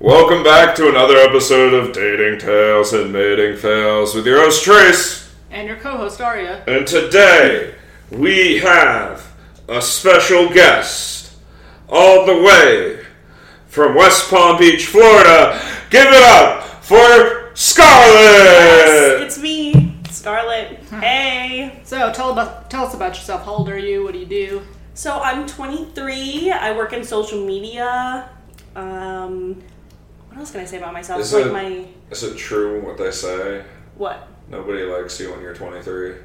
Welcome back to another episode of Dating Tales and Mating Fails with your host Trace. And your co-host Aria. And today we have a special guest all the way from West Palm Beach, Florida. Give it up for Scarlet! Yes, it's me, Scarlet. Hey. So tell about tell us about yourself. How old are you? What do you do? So I'm 23. I work in social media. Um, what else can I say about myself? Is like it- my Is it true what they say? what? Nobody likes you when you're 23. Um,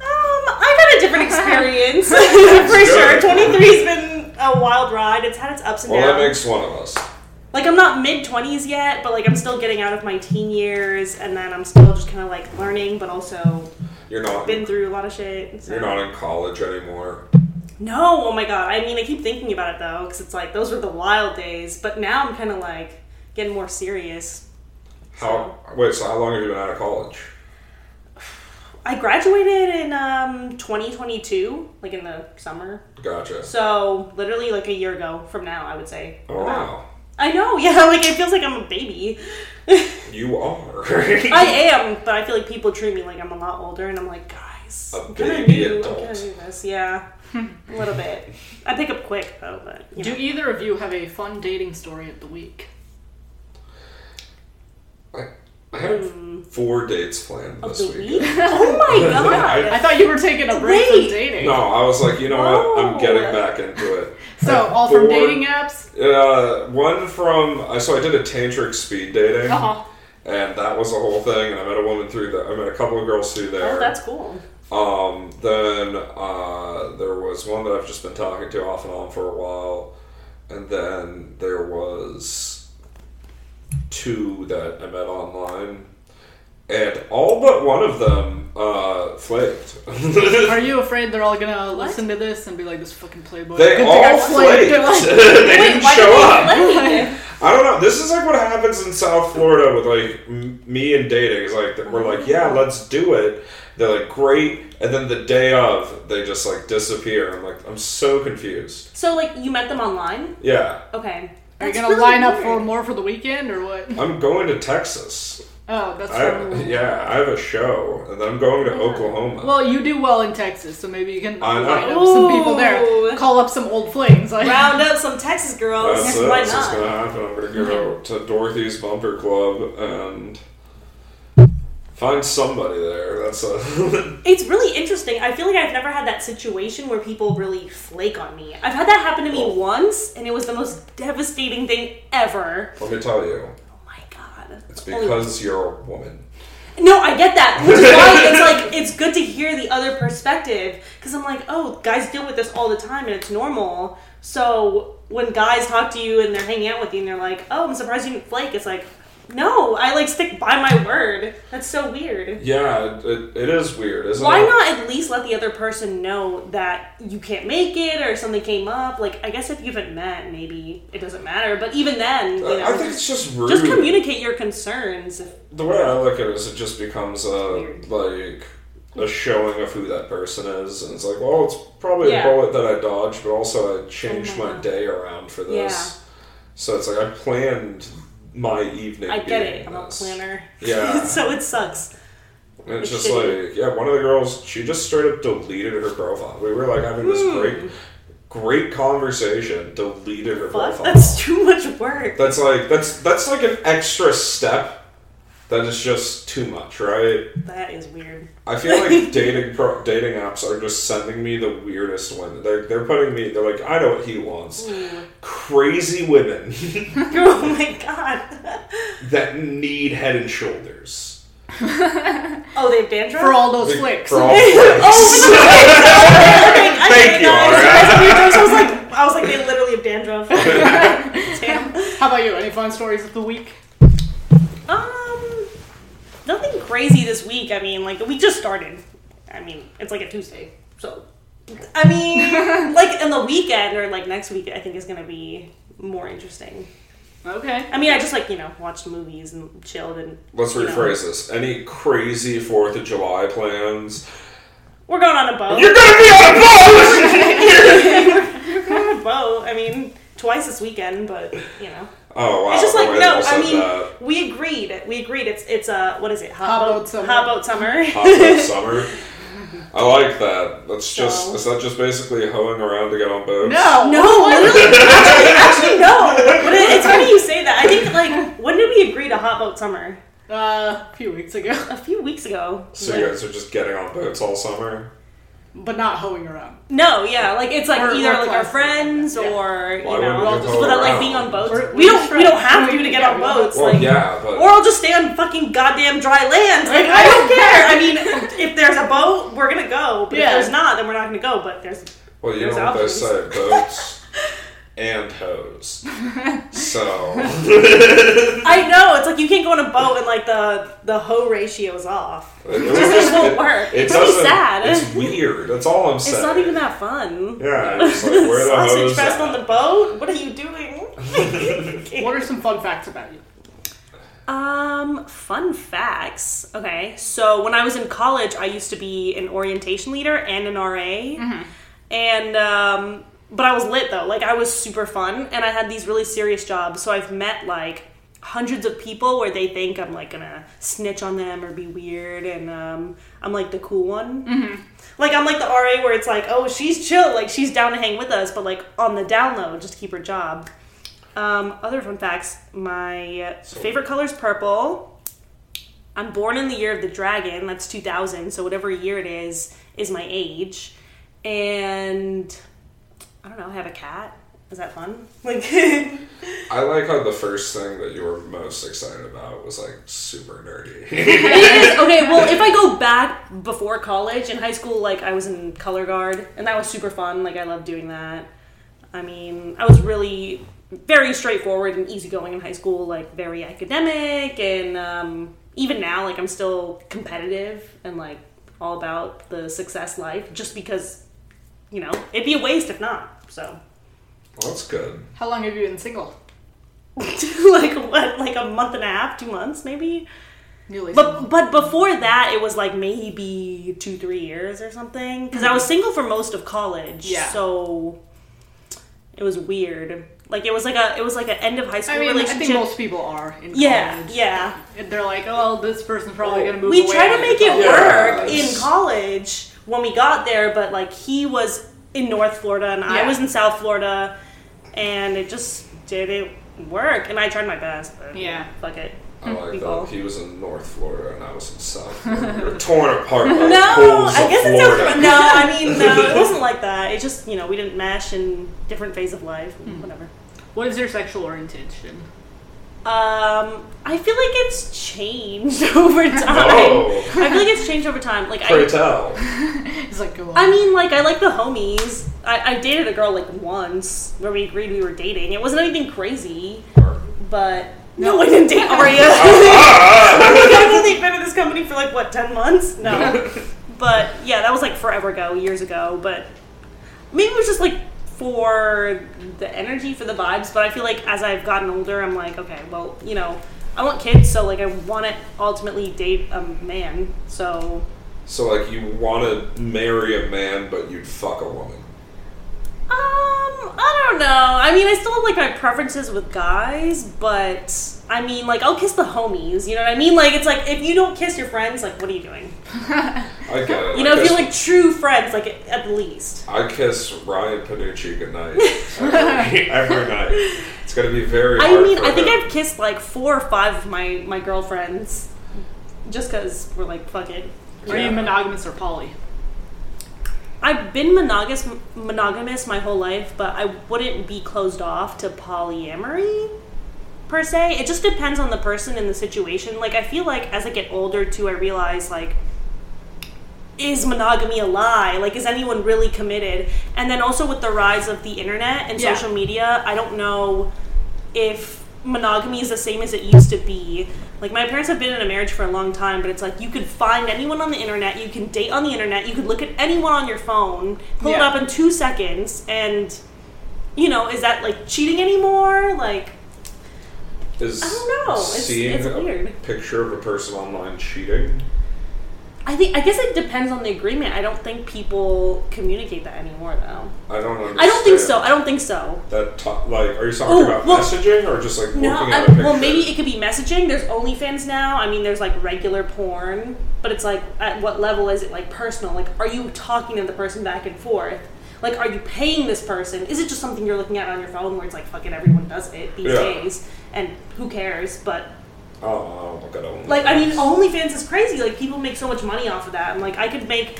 I've had a different experience for sure. 23's been a wild ride. It's had its ups and Well, downs. Well, that makes one of us. like I'm not mid 20s yet, but like I'm still getting out of my teen years, and then I'm still just kind of like learning, but also You're not. been through a lot of shit. so- You're not in college anymore. No, oh my god. I mean, I keep thinking about it though, because it's like those were the wild days. But now I'm kind of like getting more serious. How? Wait. So how long have you been out of college? I graduated in um 2022, like in the summer. Gotcha. So literally like a year ago from now, I would say. Oh wow. I know, yeah. Like it feels like I'm a baby. You are. I am, but I feel like people treat me like I'm a lot older, and I'm like, guys, A I'm kinda baby new. I'm adult. gonna do this, yeah, a little bit. I pick up quick though, but you Do know. either of you have a fun dating story of the week? I, I have four dates planned of this week. week. Oh my god! I thought you were taking a break from dating. No, I was like, you know what? I'm Oh. getting back into it. So have all from dating apps. Uh, one from so I did a tantric speed dating, Uh huh. and that was a whole thing. And I met a woman through the. I met a couple of girls through there. Oh, that's cool. Um, then uh, there was one that I've just been talking to off and on for a while, and then there was two that I met online, and all but one of them uh, flaked. Are you afraid they're all gonna listen to this and be like, "This fucking playboy"? they Good all flaked." flaked. They're they didn't show did up. they flake? I don't know. This is like what happens in South Florida with like m- me and dating. Is like we're like, yeah, let's do it. They're like, great, and then the day of, they just like disappear. I'm like, I'm so confused. So, like, you met them online? Yeah, Okay. Are you That's gonna really line up weird. for more for the weekend or what? I'm going to Texas. Oh, that's I, from. yeah, I have a show, and then I'm going to Oklahoma. Well, you do well in Texas, so maybe you can I know. line up some people there. Ooh. Call up some old flings. Like, Round up some Texas girls. That's it. Why That's what's not? gonna happen. I'm gonna go to Dorothy's Bumper Club and find somebody there. That's a. It's really interesting. I feel like I've never had that situation where people really flake on me. I've had that happen to me Oh. once, and it was the most devastating thing ever. Let me tell you, Oh my god. it's because you're a woman. No, I get that. Which is why it's like it's good to hear the other perspective because I'm like, oh, guys deal with this all the time and it's normal. So when guys talk to you and they're hanging out with you and they're like, oh, I'm surprised you didn't flake. It's like, no, I like stick by my word. That's so weird. Yeah, it, it, is weird, isn't Why it? not at least let the other person know that you can't make it or something came up? Like, I guess if you haven't met, maybe it doesn't matter. But even then, you know, I think it's just rude. just communicate your concerns. The way I look at it is, it just becomes a like a showing of who that person is, and it's like, well, it's probably Yeah. a bullet that I dodged, but also I changed Oh my my day around for this. Yeah. So it's like I planned my evening. I get it. I'm a planner. Yeah. so it sucks. And it's It's just shitty. like, yeah, one of the girls, she just straight up deleted her profile. We were like having this Hmm. great, great conversation, deleted her profile. that's too much work. That's like that's that's like an extra step that is just too much, right? That is weird. I feel like dating pro, dating apps are just sending me the weirdest women. They're they're putting me. They're like, I know what he wants. Hmm. Crazy women oh my god. that need head and shoulders. Oh, they have dandruff. for all those For flicks. all I Thank didn't you, know. Aria. I was like, I was like, they literally have dandruff. Damn. How about you? Any fun stories of the week? Um, nothing crazy this week. I mean, like we just started. I mean, it's like a Tuesday, so. I mean, like in the weekend or like next week, I think is gonna be more interesting. Okay. I mean, I just like you know watched movies and chilled and. Let's you know. rephrase this. Any crazy Fourth of July plans? We're going on a boat. You're gonna be on a boat. We're going on a boat. I mean, twice this weekend, but you know. Oh wow! It's just like no. I mean, that. we agreed. We agreed. It's it's a what is it? Hot boat summer. Hot boat summer. hot boat summer. I like that. That's just So- is that just basically hoeing around to get on boats? No. No, literally, actually, actually, no. But it, it's funny you say that. I think like when did we agree to hot boat summer? Uh, a few weeks ago, A few weeks ago. So you guys are just getting on boats all summer. But not hoeing around. No, yeah, like it's like Or- either or like our friends Yeah. or you Why know, wouldn't you but hoe like being on boats. We're- we don't we're don't have to to yeah, get on we don't- boats. Well, like yeah, but Or I'll just stay on fucking goddamn dry land. Like I don't care. I mean, if there's a boat, we're gonna go. But Yeah. if there's not, then we're not gonna go. But there's well, you there's know what they options. say: boats and hose. So I know it's like you can't go on a boat and like the the hoe ratio is off. it, It just won't work. It It's really sad. It's weird. That's all I'm saying. It's not even that fun. Yeah, it's like where the Sausage fest on the boat. What are you doing? What are some fun facts about you? Um, fun facts. Okay, so when I was in college, I used to be an orientation leader and an RA, and um, but I was lit though. Like I was super fun, and I had these really serious jobs. So I've met like hundreds of people where they think I'm like gonna snitch on them or be weird, and um, I'm like the cool one. Like I'm like the RA where it's like, oh, she's chill, like she's down to hang with us, but like on the down low, just to keep her job. Um, other fun facts: my favorite color is purple. I'm born in the year of the dragon. That's 2000. So whatever year it is is my age. And I don't know. I have a cat. Is that fun? Like, I like how the first thing that you were most excited about was like super nerdy. Okay, well, if I go back before college, in high school, like I was in color guard, and that was super fun. Like I loved doing that. I mean, I was really very straightforward and easygoing in high school, like very academic, and um, even now, like I'm still competitive and like all about the success life, just because you know it'd be a waste if not. So, well, that's good. How long have you been single? like what, like a month and a half, two months, maybe. Newly single. But but before that, it was like maybe two three years or something. Because I was mm-hmm. single for most of college. Yeah. So it was weird. Like it was like a it was like an end of high school I mean, I think most people are in yeah, college. yeah. And they're like, oh, this person's probably gonna move We away tried to make it college. work Yes. in college when we got there, but like he was in North Florida and I was in South Florida, and it just didn't work. And I tried my best, but Yeah. fuck it. I like that he was in North Florida and I was in South Florida. We were torn apart by the No, I of guess Florida. it's no. I mean, no, it wasn't like that. It just you know we didn't mesh in different phase of life, Hmm. whatever. What is your sexual orientation? Um, I feel like it's changed over time. Oh, I feel like it's changed over time. Like pray I, tell. He's like, go on. I mean, like I like the homies. I, I dated a girl like once where we agreed we were dating. It wasn't anything crazy, but no, I didn't date Aria. I think I've only been in this company for like what ten months. No, but yeah, that was like forever ago, years ago. But maybe it was just like for the energy, for the vibes. But I feel like as I've gotten older, I'm like, okay, well, you know, I want kids, so like I want to ultimately date a man. So So like you want to marry a man, but you'd fuck a woman. Um, I don't know. I mean, I still have like my preferences with guys, but I mean, like, I'll kiss the homies. You know what I mean? Like, it's like if you don't kiss your friends, like, what are you doing? I get it. You know, I if you're like true friends, like at the least. I kiss Ryan Panucci goodnight every, every night. It's gonna be very. I hard mean, for I think him. I've kissed like four or five of my my girlfriends, just because we're like, fuck it. Are Yeah. you monogamous or poly? I've been monogamous monogamous my whole life, but I wouldn't be closed off to polyamory per se. It just depends on the person and the situation. Like I feel like as I get older too, I realize like is monogamy a lie? Like is anyone really committed? And then also with the rise of the internet and Yeah. social media, I don't know if monogamy is the same as it used to be. Like my parents have been in a marriage for a long time, but it's like you could find anyone on the internet, you can date on the internet, you could look at anyone on your phone, pull it up in two seconds, and you know, is that like cheating anymore? Like Is I don't know. It's- seeing it's a weird. picture of a person online cheating? I think I guess it depends on the agreement. I don't think people communicate that anymore, though. I don't understand. I don't think so. I don't think so. That to- like, are you talking Oh, about well- messaging or just like No, looking at picture? well, maybe it could be messaging. There's OnlyFans now. I mean, there's like regular porn, but it's like, at what level is it like personal? Like, are you talking to the person back and forth? Like, are you paying this person? Is it just something you're looking at on your phone where it's like, fucking everyone does it these Yeah. days, and who cares? But Oh, I don't look at OnlyFans. like, I mean, OnlyFans is crazy. Like, people make so much money off of that, and like, I could make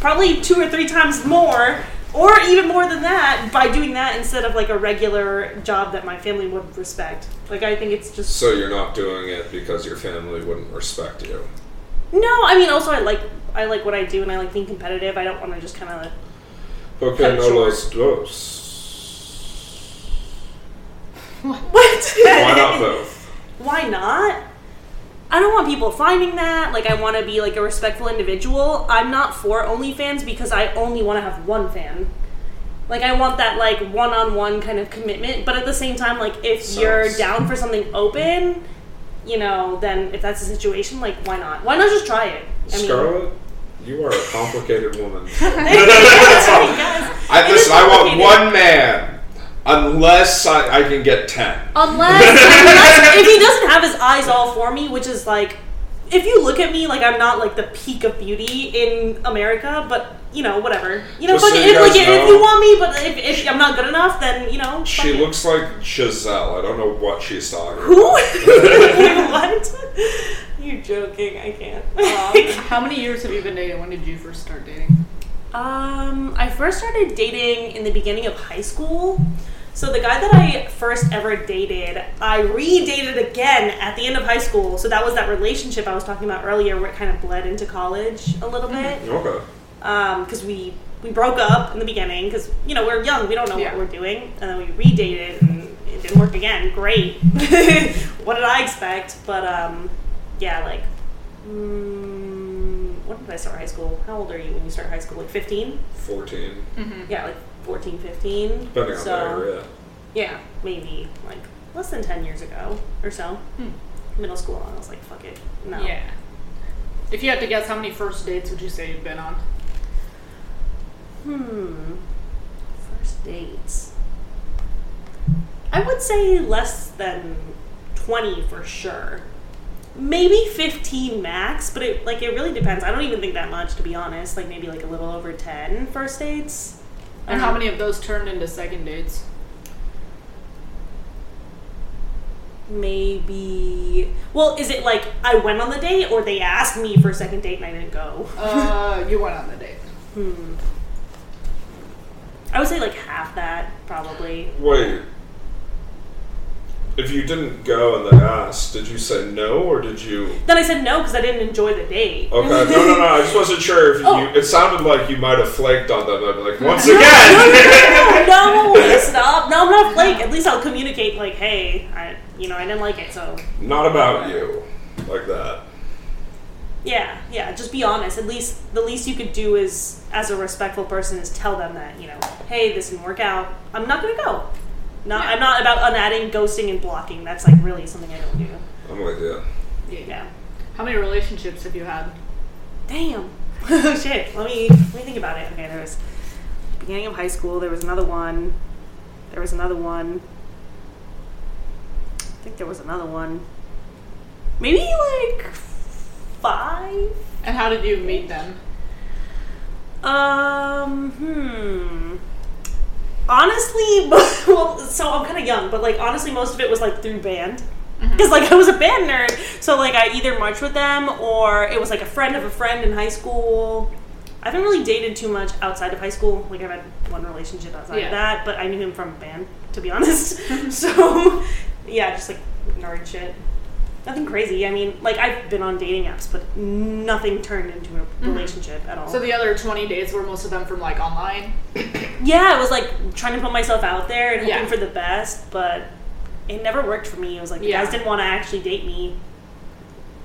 probably two or three times more. Or even more than that by doing that instead of like a regular job that my family would respect. Like I think it's just So you're not doing it because your family wouldn't respect you. No, I mean also I like I like what I do and I like being competitive. I don't want to just kind of Okay, no short. los dos. what? Why not both? Why not? I don't want people finding that. Like I want to be like a respectful individual. I'm not for OnlyFans because I only want to have one fan. Like I want that like one-on-one kind of commitment, but at the same time like if you're down for something open, you know, then if that's the situation, like why not? Why not just try it? I mean- Scarlet, you are a complicated woman. Guys, I listen. I want one man, unless I, I can get ten. Unless, unless if he doesn't have his eyes all for me, which is like, if you look at me, like I'm not like the peak of beauty in America, but you know, whatever. You know, Just so it, you if, like, guys if you want me, but if, if I'm not good enough, then you know. fuck She it. looks like Giselle. I don't know what she's talking Who? about. what? You're joking. I can't. Um, how many years have you been dating? When did you first start dating? Um, I first started dating in the beginning of high school. So the guy that I first ever dated, I re-dated again at the end of high school. So that was that relationship I was talking about earlier, where it kind of bled into college a little bit. Okay. Um, because we we broke up in the beginning because you know we're young, we don't know Yeah. what we're doing, and then we re-dated and it didn't work again. Great. what did I expect? But um, yeah, like. Mm, when did I start high school? How old are you when you start high school? Like 15? Fourteen, Yeah, like 14, 15. depending on so, the area. Yeah, maybe like less than 10 years ago or so. Middle school, and I was like, fuck it. No. Yeah. If you had to guess, how many first dates would you say you've been on? Hmm. First dates. I would say less than 20 for sure. Maybe 15 max, but it like it really depends. I don't even think that much to be honest. Like maybe like a little over 10 first dates. And how Um, many of those turned into second dates? maybe well is it like i went on the date or they asked me for a second date and i didn't go Uh, you went on the date. hmm i would say like half that probably Wait. If you didn't go and they asked, did you say no or did you? then i said no because i didn't enjoy the date Okay, no, no, no. I just wasn't sure if Oh. you. It sounded like you might have flaked on them. I'd be like, once no, again. no, no, stop. No, I'm not flake. At least I'll communicate, like, hey, I, you know, I didn't like it, so Not about you, like that. yeah, yeah. Just be honest. At least the least you could do is, as a respectful person, is tell them that you know, hey, this didn't work out. I'm not gonna go. Not, I'm not about unadding, ghosting, and blocking. That's like really something I don't do. I'm with you. Yeah. How many relationships have you had? Damn. Oh shit. Let me let me think about it. Okay, there was beginning of high school. There was another one. There was another one. I think there was another one. Maybe like five. And how did you meet them? Um. Hmm. Honestly, well, so I'm kind of young, but like honestly, most of it was like through band. Mm-hmm. Because like I was a band nerd, so like I either marched with them or it was like a friend of a friend in high school. I haven't really dated too much outside of high school. Like I've had one relationship outside Yeah. of that, but I knew him from band, to be honest. so yeah, just like nerd shit. Nothing crazy. I mean, like I've been on dating apps, but nothing turned into a mm-hmm. relationship at all. So the other 20 dates were most of them from like online? yeah, I was like trying to put myself out there and hoping Yeah. for the best, but it never worked for me. It was like Yeah. guys didn't want to actually date me.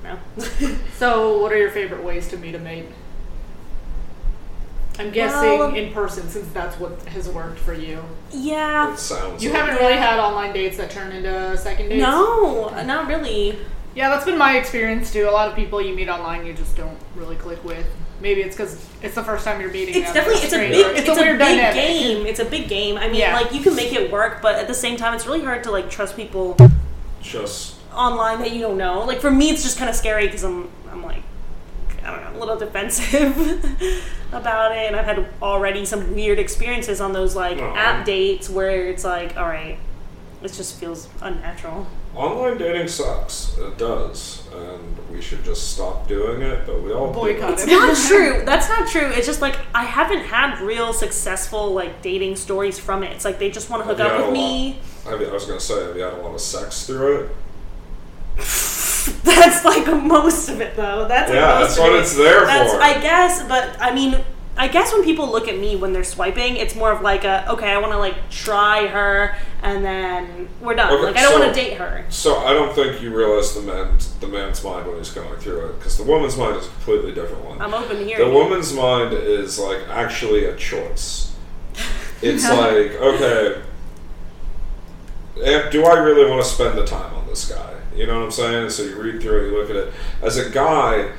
No. So what are your favorite ways to meet a mate? I'm guessing Well- in person since that's what has worked for you. yeah. It sounds. You like- haven't really had online dates that turn into second dates? No, not really. Yeah, that's been my experience too. A lot of people you meet online, you just don't really click with. Maybe it's because it's the first time you're meeting. It's them, definitely it's a big or it's, a a, weird big dynamic. game. It's a big game. I mean, Yeah. like you can make it work, but at the same time, it's really hard to like trust people Just online that you don't know. Like for me, it's just kind of scary because I'm I'm like I don't know a little defensive about it, and I've had already some weird experiences on those like Aw. app dates where it's like, all right, it just feels unnatural. online dating sucks. It does, and we should just stop doing it. But we all do Boycott it. it. It's not true. That's not true. It's just like I haven't had real successful like dating stories from it. It's like they just want to hook Have you up had with a me. I, mean, I was gonna say, have you had a lot of sex through it? That's like most of it, though. That's like Yeah, most that's of what it. it's there That's, for. I guess, but I mean, I guess when people look at me when they're swiping, it's more of like a okay, I want to like try her, and then we're done. Okay, like I don't so- want to date her. So I don't think you realize the man's the man's mind when he's going through it, because the woman's mind is a completely different one. I'm open to the woman's mind is like actually a choice. It's like, okay, do I really want to spend the time on this guy? You know what I'm saying? So you read through it, you look at it. As a guy,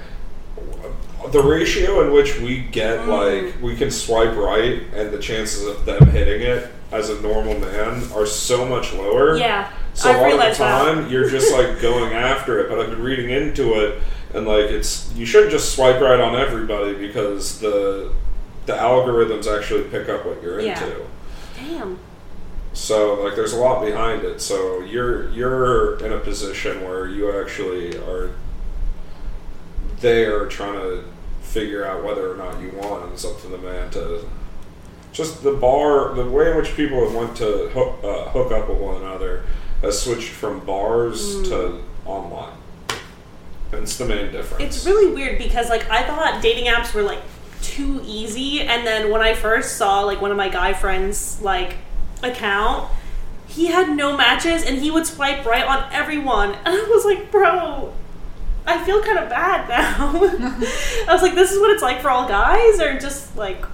the ratio in which we get Mm. like we can swipe right and the chances of them hitting it as a normal man are so much lower. Yeah, So I've a lot of the realized that. time you're just like going after it, but I've been reading into it and like it's you shouldn't just swipe right on everybody because the the algorithms actually pick up what you're Yeah. into. Damn. So like there's a lot behind it. So you're you're in a position where you actually are there trying to figure out whether or not you want and it's up to the man to just the bar the way in which people have went to hook, uh, hook up with one another has switched from bars to online. And it's the main difference. It's really weird because like I thought dating apps were like too easy, and then when I first saw like one of my guy friends like account, he had no matches and he would swipe right on everyone, and I was like, bro. I feel kind of bad now. I was like, this is what it's like for all guys, or just like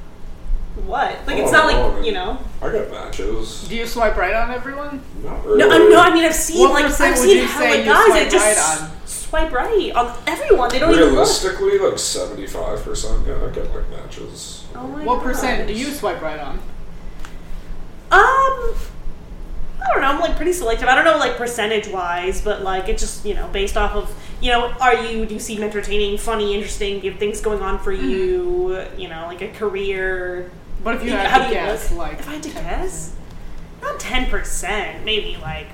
what? Like, it's Oh, not no, like you know. I got matches. Do you swipe right on everyone? Not really. No, I- no. I mean, I've seen What like I've would seen you hella say guys swipe that just right on? swipe right on everyone. They don't even look. Realistically, like seventy-five percent. Yeah, I get like matches. Oh my What percent do you swipe right on? Um, I don't know. I'm like pretty selective. I don't know like percentage wise, but like it's just you know based off of you know are you do you seem entertaining, funny, interesting? Do you have things going on for Mm-hmm. you? You know, like a career. But if you had to you guess, look? like If I had to 10%. guess, not ten percent, maybe like.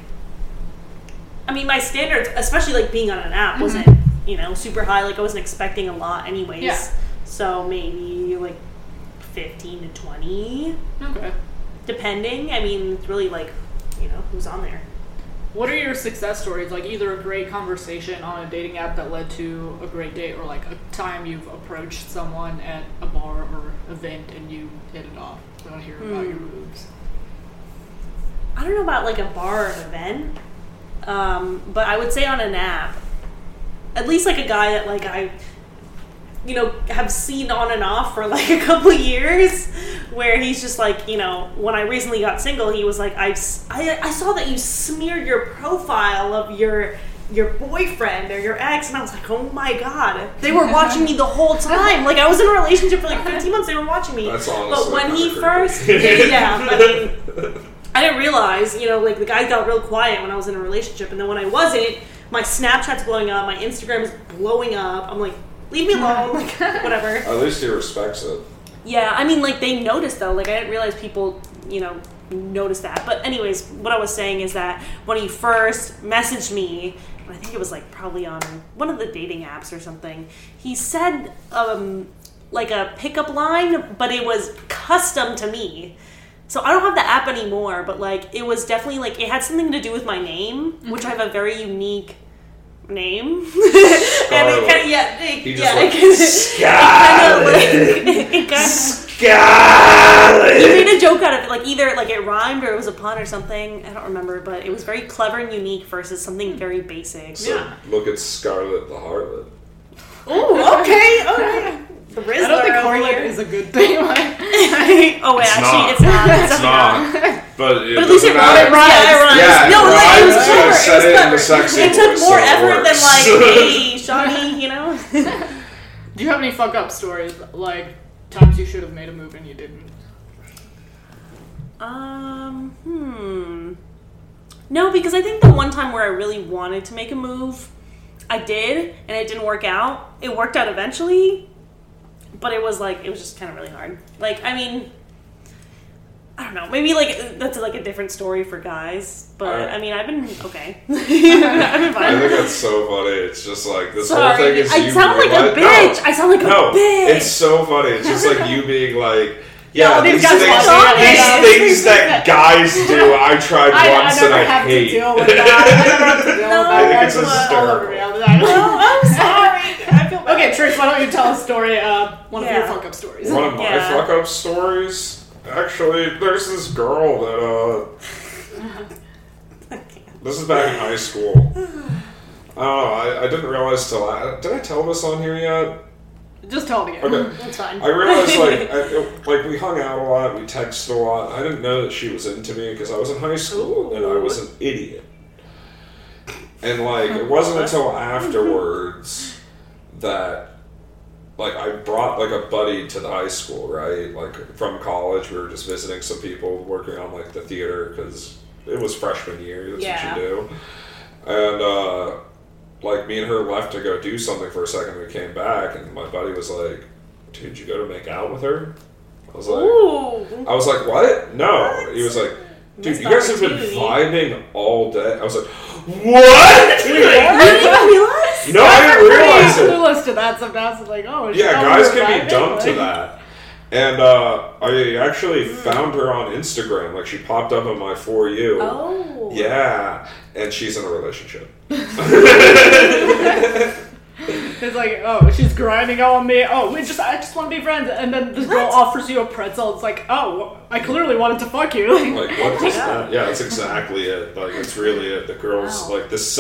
I mean, my standards, especially like being on an app, wasn't you know super high. Like I wasn't expecting a lot, anyways. Yeah. So maybe like fifteen to twenty Okay. Depending. I mean, it's really like, you know, who's on there. What are your success stories? Like either a great conversation on a dating app that led to a great date, or like a time you've approached someone at a bar or event and you hit it off. I want to hear about your Hmm. moves. I don't know about like a bar or an event, um, but I would say on an app, at least like a guy that like I, you know, have seen on and off for like a couple years, where he's just like, you know, when I recently got single, he was like, I I saw that you smeared your profile of your your boyfriend or your ex and I was like, oh my god. They were watching me the whole time. Like I was in a relationship for like 15 months, they were watching me. That's but when he first yeah, I mean I didn't realize, you know, like the guy got real quiet when I was in a relationship, and then when I wasn't, my Snapchat's blowing up, my Instagram is blowing up. I'm like, leave me alone, like whatever. At least he respects it. Yeah, I mean, like they noticed though. Like I didn't realize people, you know, noticed that. But anyways, what I was saying is that when he first messaged me, I think it was like probably on one of the dating apps or something. He said um, like a pickup line, but it was custom to me. So I don't have the app anymore, but like it was definitely like it had something to do with my name, which I have a very unique name. and it kind of yeah, it, He just yeah, went, it kind of like it kind of he made a joke out of it, like either like it rhymed or it was a pun or something. I don't remember, but it was very clever and unique versus something very basic. So Yeah. look at Scarlet the Harlot. Oh, okay, okay. The Rizzler I don't think over harlot here. is a good thing. Like, oh wait, It's actually, not. it's not. It's, It's definitely not. but it But at least it doesn't matter. rhymes. Yeah, it rhymes. Yeah, no, it like, it was clever. It said was it in clever. It took more so effort than like, hey, Shawnee, you know. Do you have any fuck up stories like times you should have made a move and you didn't? Um, hmm. No, because I think the one time where I really wanted to make a move, I did, and it didn't work out. It worked out eventually, but it was like it was just kind of really hard. Like, I mean, I don't know. Maybe like that's like a different story for guys, but I- I mean, I've been okay. I've been I think that's so funny. It's just like this whole thing is I you sound like a bitch. No, I sound like a no, bitch. it's so funny. It's just like you being like, yeah, No, these these, things, want me, these yeah. things that guys do. I tried I, I once never and I have hate. to deal with that. I never have to deal No, with that. I think it's just all over me all the time. Oh, I'm sorry. I feel bad. Okay, Trace, why don't you tell a story? Uh, one of your fuck up stories. One of my Yeah. fuck up stories. Actually, there's this girl that uh. This is back in high school. I don't know. I, I didn't realize till I, did I tell this on here yet? Just tell it again. Okay. That's fine. I realized like I, it- like we hung out a lot, we texted a lot. I didn't know that she was into me because I was in high school and I was an idiot. And like it wasn't until afterwards that like I brought like a buddy to the high school, right? Like from college, we were just visiting some people working on like the theater because it was freshman year. That's Yeah. what you do. And uh, like me and her left to go do something for a second. We came back, and my buddy was like, "Dude, you go to make out with her?" I was like, Ooh. "I was like, what? No." What? He was like, "Dude, Missed you guys have been vibing all day." I was like, "What?" You didn't no, I didn't realize it. clueless to that sometimes. It's like, oh, Yeah, guys can be dumb to that. And uh, I actually Hmm. found her on Instagram. Like she popped up on my for you. Oh. Yeah, and she's in a relationship. It's like, oh, she's grinding on me. Oh, we just, I just want to be friends. And then this girl offers you a pretzel. It's like, oh, I clearly wanted to fuck you. Like what is God. that? Yeah, that's exactly it. Like it's really it. The girls Wow. like this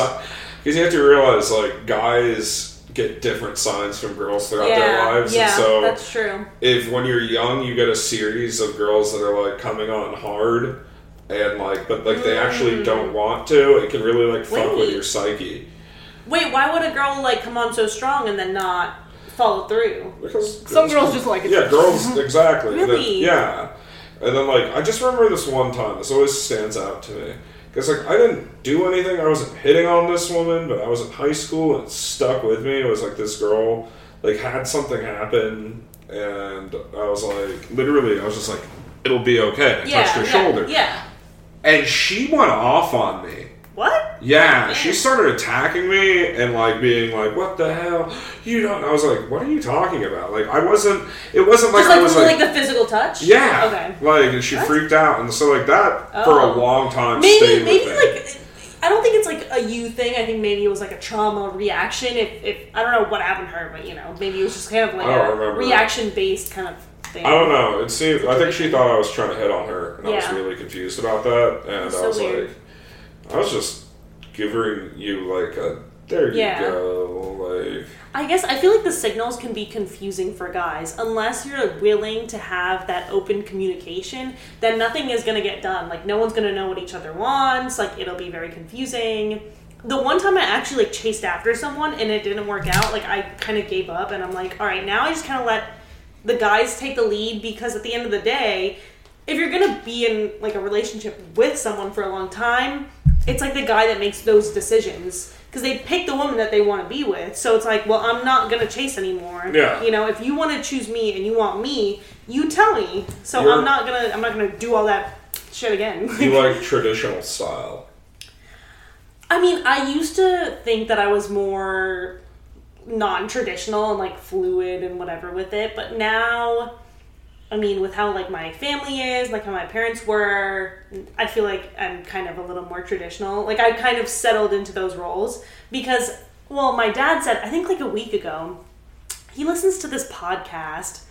because you have to realize like guys get different signs from girls throughout their lives, yeah, and so that's true. if when you're young you get a series of girls that are like coming on hard and like but like they actually don't want to, it can really like fuck with Mm. Your psyche. Wait, why would a girl like come on so strong and then not follow through? Because Some girls just like it. Yeah, girls exactly. And then- yeah, and then like I just remember this one time. This always stands out to me because like I didn't do anything. I wasn't hitting on this woman, but I was in high school and it stuck with me. It was like this girl like had something happen, and I was like, literally, I was just like, "It'll be okay." I Yeah, touched her yeah, shoulder, Yeah. and she went off on me. What? Yeah, she started attacking me and like being like, "What the hell? You don't." I was like, "What are you talking about?" Like, I wasn't. It wasn't like Just like, I was like, like, the physical touch? yeah, Okay. Like, and she What? freaked out, and so like that for a Oh. long time Maybe, stayed maybe with me. like. I don't think it's like a you thing. I think maybe it was like a trauma reaction. If, if I don't know what happened to her, but you know, maybe it was just kind of like I don't a remember. reaction based kind of thing. I don't know. It seemed. I think she thought I was trying to hit on her, and I was Yeah. really confused about that. And That's I so was weird. like, I was just giving you like a there you go, like I guess I feel like the signals can be confusing for guys unless you're willing to have that open communication. Then nothing is gonna get done. Like no one's gonna know what each other wants. Like it'll be very confusing. The one time I actually like chased after someone and it didn't work out, like I kind of gave up and I'm like, all right, now I just kind of let the guys take the lead because at the end of the day, if you're gonna be in like a relationship with someone for a long time, it's like the guy that makes those decisions because they pick the woman that they want to be with. So it's like, well, I'm not gonna chase anymore. Yeah. You know, if you want to choose me and you want me, you tell me. So You're- I'm not gonna I'm not gonna do all that shit again. you like traditional style. I mean, I used to think that I was more non-traditional and like fluid and whatever with it, but now I mean, with how like my family is, like how my parents were, I feel like I'm kind of a little more traditional. Like I kind of settled into those roles because well, my dad said I think like a week ago, he listens to this podcast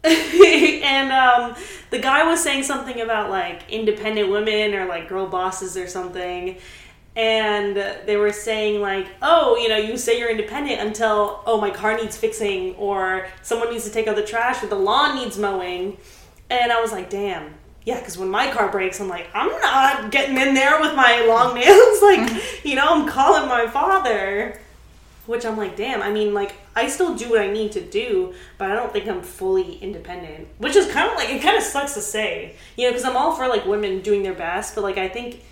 and um, the guy was saying something about like independent women or like girl bosses or something and they were saying like oh you know you say you're independent until oh my car needs fixing or someone needs to take out the trash or the lawn needs mowing and i was like damn yeah, because when my car breaks, I'm like, I'm not getting in there with my long nails. like, you know, I'm calling my father. Which I'm like, damn, I mean, like, I still do what I need to do, but I don't think I'm fully independent. Which is kind of like, it kind of sucks to say, you know, because I'm all for, like, women doing their best, but, like, I think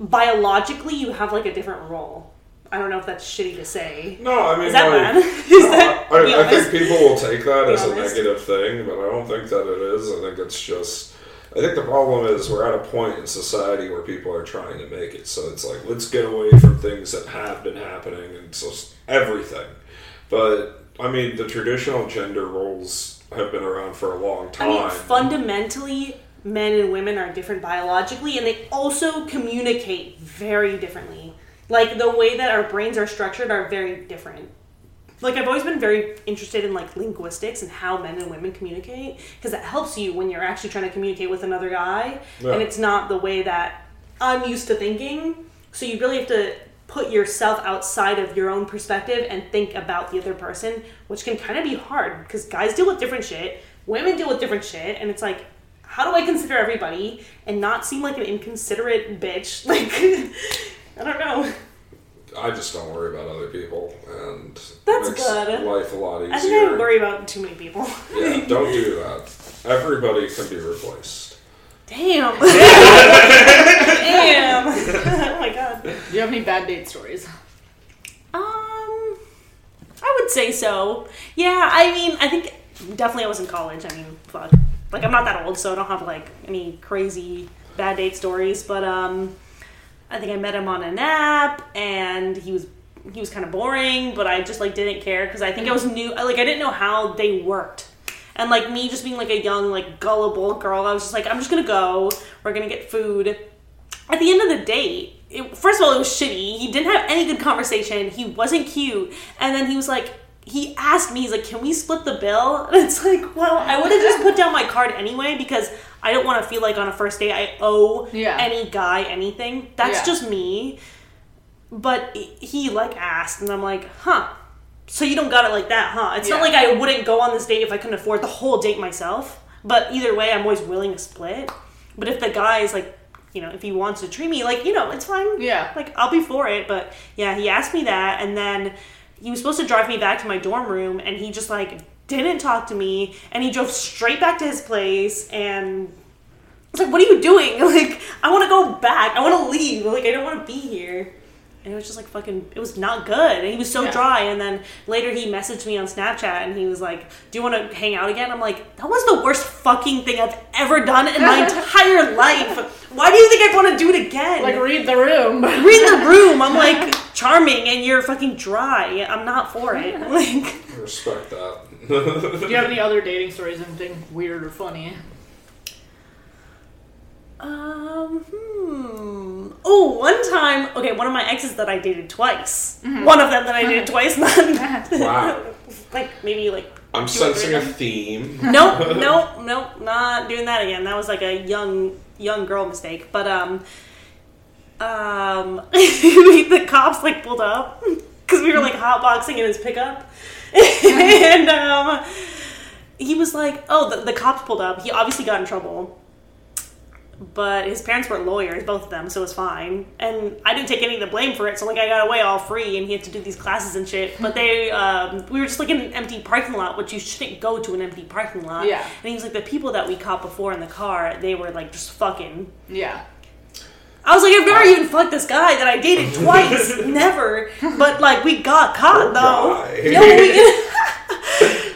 biologically you have, like, a different role. I don't know if that's shitty to say. No, I mean, Is that like, bad? Is that, I, I think people will take that as a negative thing, but I don't think that it is. I think it's just. I think the problem is we're at a point in society where people are trying to make it. So it's like, let's get away from things that have been happening and just everything. But, I mean, the traditional gender roles have been around for a long I time. mean, fundamentally, men and women are different biologically, and they also communicate very differently. Like the way that our brains are structured are very different. Like I've always been very interested in like linguistics and how men and women communicate because that helps you when you're actually trying to communicate with another guy, Yeah. and it's not the way that I'm used to thinking. So you really have to put yourself outside of your own perspective and think about the other person, which can kind of be hard because guys deal with different shit, women deal with different shit, and it's like, how do I consider everybody and not seem like an inconsiderate bitch? Like, I don't know. I just don't worry about other people, and That's makes good. life a lot easier. I think I worry about too many people. Yeah, don't do that. Everybody can be replaced. Damn. Damn. oh my god. Do you have any bad date stories? Um, I would say so. Yeah, I mean, I think definitely I was in college. I mean, fuck. Like, I'm not that old, so I don't have, like, any crazy bad date stories, but, um, I think I met him on an app, and he was he was kind of boring, but I just like didn't care because I think I was new. Like I didn't know how they worked, and like me just being like a young like gullible girl, I was just like, I'm just gonna go. We're gonna get food. At the end of the date, it, first of all, it was shitty. He didn't have any good conversation. He wasn't cute, and then he was like. He asked me, he's like, can we split the bill? And it's like, well, I would have just put down my card anyway because I don't want to feel like on a first date I owe Yeah. any guy anything. That's Yeah. just me but he like asked and i'm like huh so you don't got it like that huh it's not like i wouldn't go on this date if i couldn't afford the whole date myself but either way i'm always willing to split but if the guy is like you know if he wants to treat me like you know it's fine Yeah. like i'll be for it but yeah he asked me that and then he was supposed to drive me back to my dorm room and he just like didn't talk to me and he drove straight back to his place and I was like, what are you doing? Like, I want to go back. I want to leave. Like, I don't want to be here. And it was just like fucking, it was not good. And he was so Yeah. dry. And then later he messaged me on Snapchat and he was like, do you want to hang out again? I'm like, that was the worst fucking thing I've ever done in my entire life. Why do you think I'd want to do it again? Like read the room. Read the room. I'm like charming and you're fucking dry. I'm not for it. Like, respect that. Do you have any other dating stories? Anything weird or funny? Um, hmm. Oh, one time, okay, one of my exes that I dated twice. One of them that I dated twice, not Wow. like maybe like I'm two or three sensing a theme. Nope, nope, nope, not doing that again. That was like a young young girl mistake. But um, um, the cops like pulled up because we were like hotboxing in his pickup, and um, he was like, "Oh, the, the cops pulled up." He obviously got in trouble. But his parents were lawyers, both of them, so it was fine. And I didn't take any of the blame for it, so like I got away all free, and he had to do these classes and shit. But they, um, we were just like in an empty parking lot, which you shouldn't go to an empty parking lot. Yeah. And he was like, the people that we caught before in the car, they were like just fucking. Yeah. I was like, I've never even fucked this guy that I dated twice, never. But like, we got caught Poor though. guy. No, we.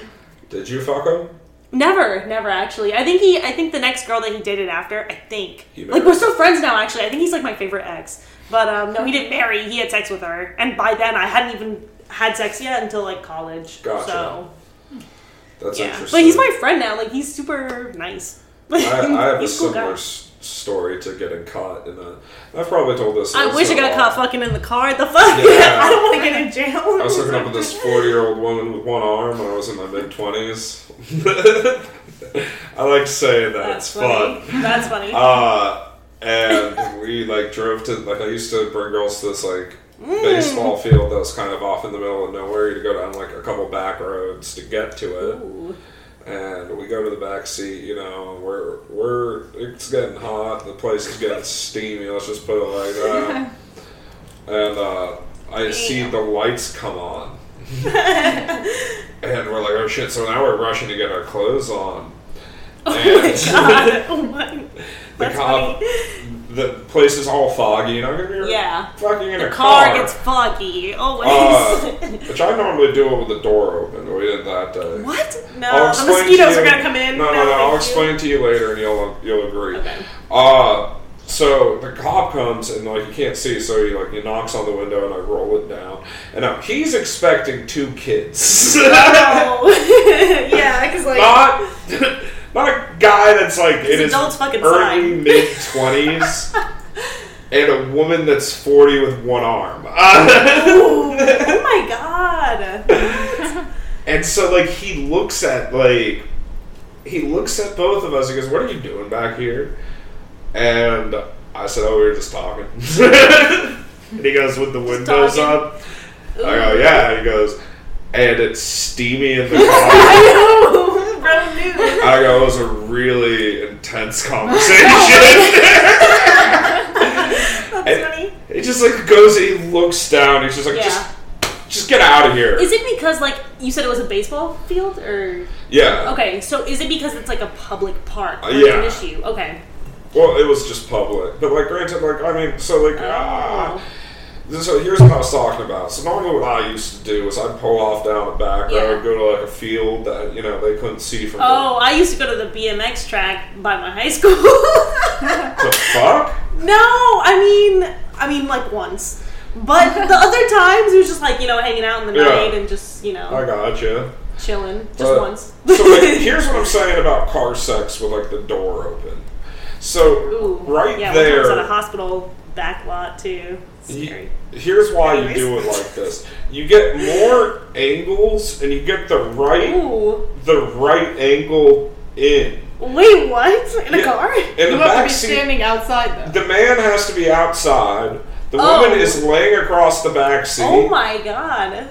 Did you fuck him? Never, never actually. I think he. I think the next girl that he dated after. I think like we're still friends now. Actually, I think he's like my favorite ex. But um, no, he didn't marry. He had sex with her, and by then I hadn't even had sex yet until like college. Gotcha. So That's yeah, interesting. but he's my friend now. Like he's super nice. I, I have a a cool story to getting caught in a. I've probably told this. I wish I got caught fucking in the car. The fuck? Yeah. I don't want to get in jail. I was hooking up with this 40 year old woman with one arm when I was in my mid 20s. I like saying that. That's it's funny. fun. That's funny. Uh, and we like drove to, like, I used to bring girls to this, like, Mm. baseball field that was kind of off in the middle of nowhere. You had to go down, like, a couple back roads to get to it. Ooh. And we go to the back seat. You know, we're we're it's getting hot. The place is getting steamy. Let's just put it like that. and uh, I see the lights come on, and we're like, oh shit! So now we're rushing to get our clothes on. Oh my god. Oh my. the That's cop, funny. The place is all foggy, and I'm gonna be Yeah. fucking in The a car car. gets foggy. Always. Uh, which I normally do it with the door open. but We did that day. what? No, the mosquitoes are gonna come in. No, no, no. I'll thank you. explain to you later, and you'll you'll agree. Okay. Uh so the cop comes and like you can't see, so he like he knocks on the window and I roll it down. And now he's expecting two kids, Oh. yeah, because like. not not a guy that's like in his adults fucking early mid twenties. And a woman that's forty with one arm, Ooh, oh my god. and so like he looks at like he looks at both of us. He goes, "What are you doing back here?" And I said, "Oh, we were just talking." and he goes, "With the windows up." I go, "Yeah." He goes, "And it's steamy in the car." I know. I go, "It was a really intense conversation." That's And- funny. he just like goes, he looks down. He's just like, Yeah. "Just, just get out of here. Is it because like you said it was a baseball field or yeah. okay? So is it because it's like a public park? Uh, where it's yeah. An issue. Okay. Well, it was just public, but like, granted, like, I mean, so like, Oh. So here's what I was talking about. So normally what I used to do is I'd pull off down the back Yeah. road, go to like a field that you know they couldn't see from. Oh, I used to go to the BMX track by my high school. the, fuck? no, I mean, I mean like once. But the other times it was just like you know hanging out in the Yeah. night and just you know I gotcha. chilling just But- once. so like, here's what I'm saying about car sex with like the door open. So Ooh, right yeah, time I was at a there, hospital back lot too. y- Scary. here's why Anyways. you do it like this. You get more angles, and you get the right Ooh, the right angle in. wait, what? In a Yeah. car? In You the have to back be seat, standing outside though. The man has to be outside. The Oh. woman is laying across the back seat. Oh my god.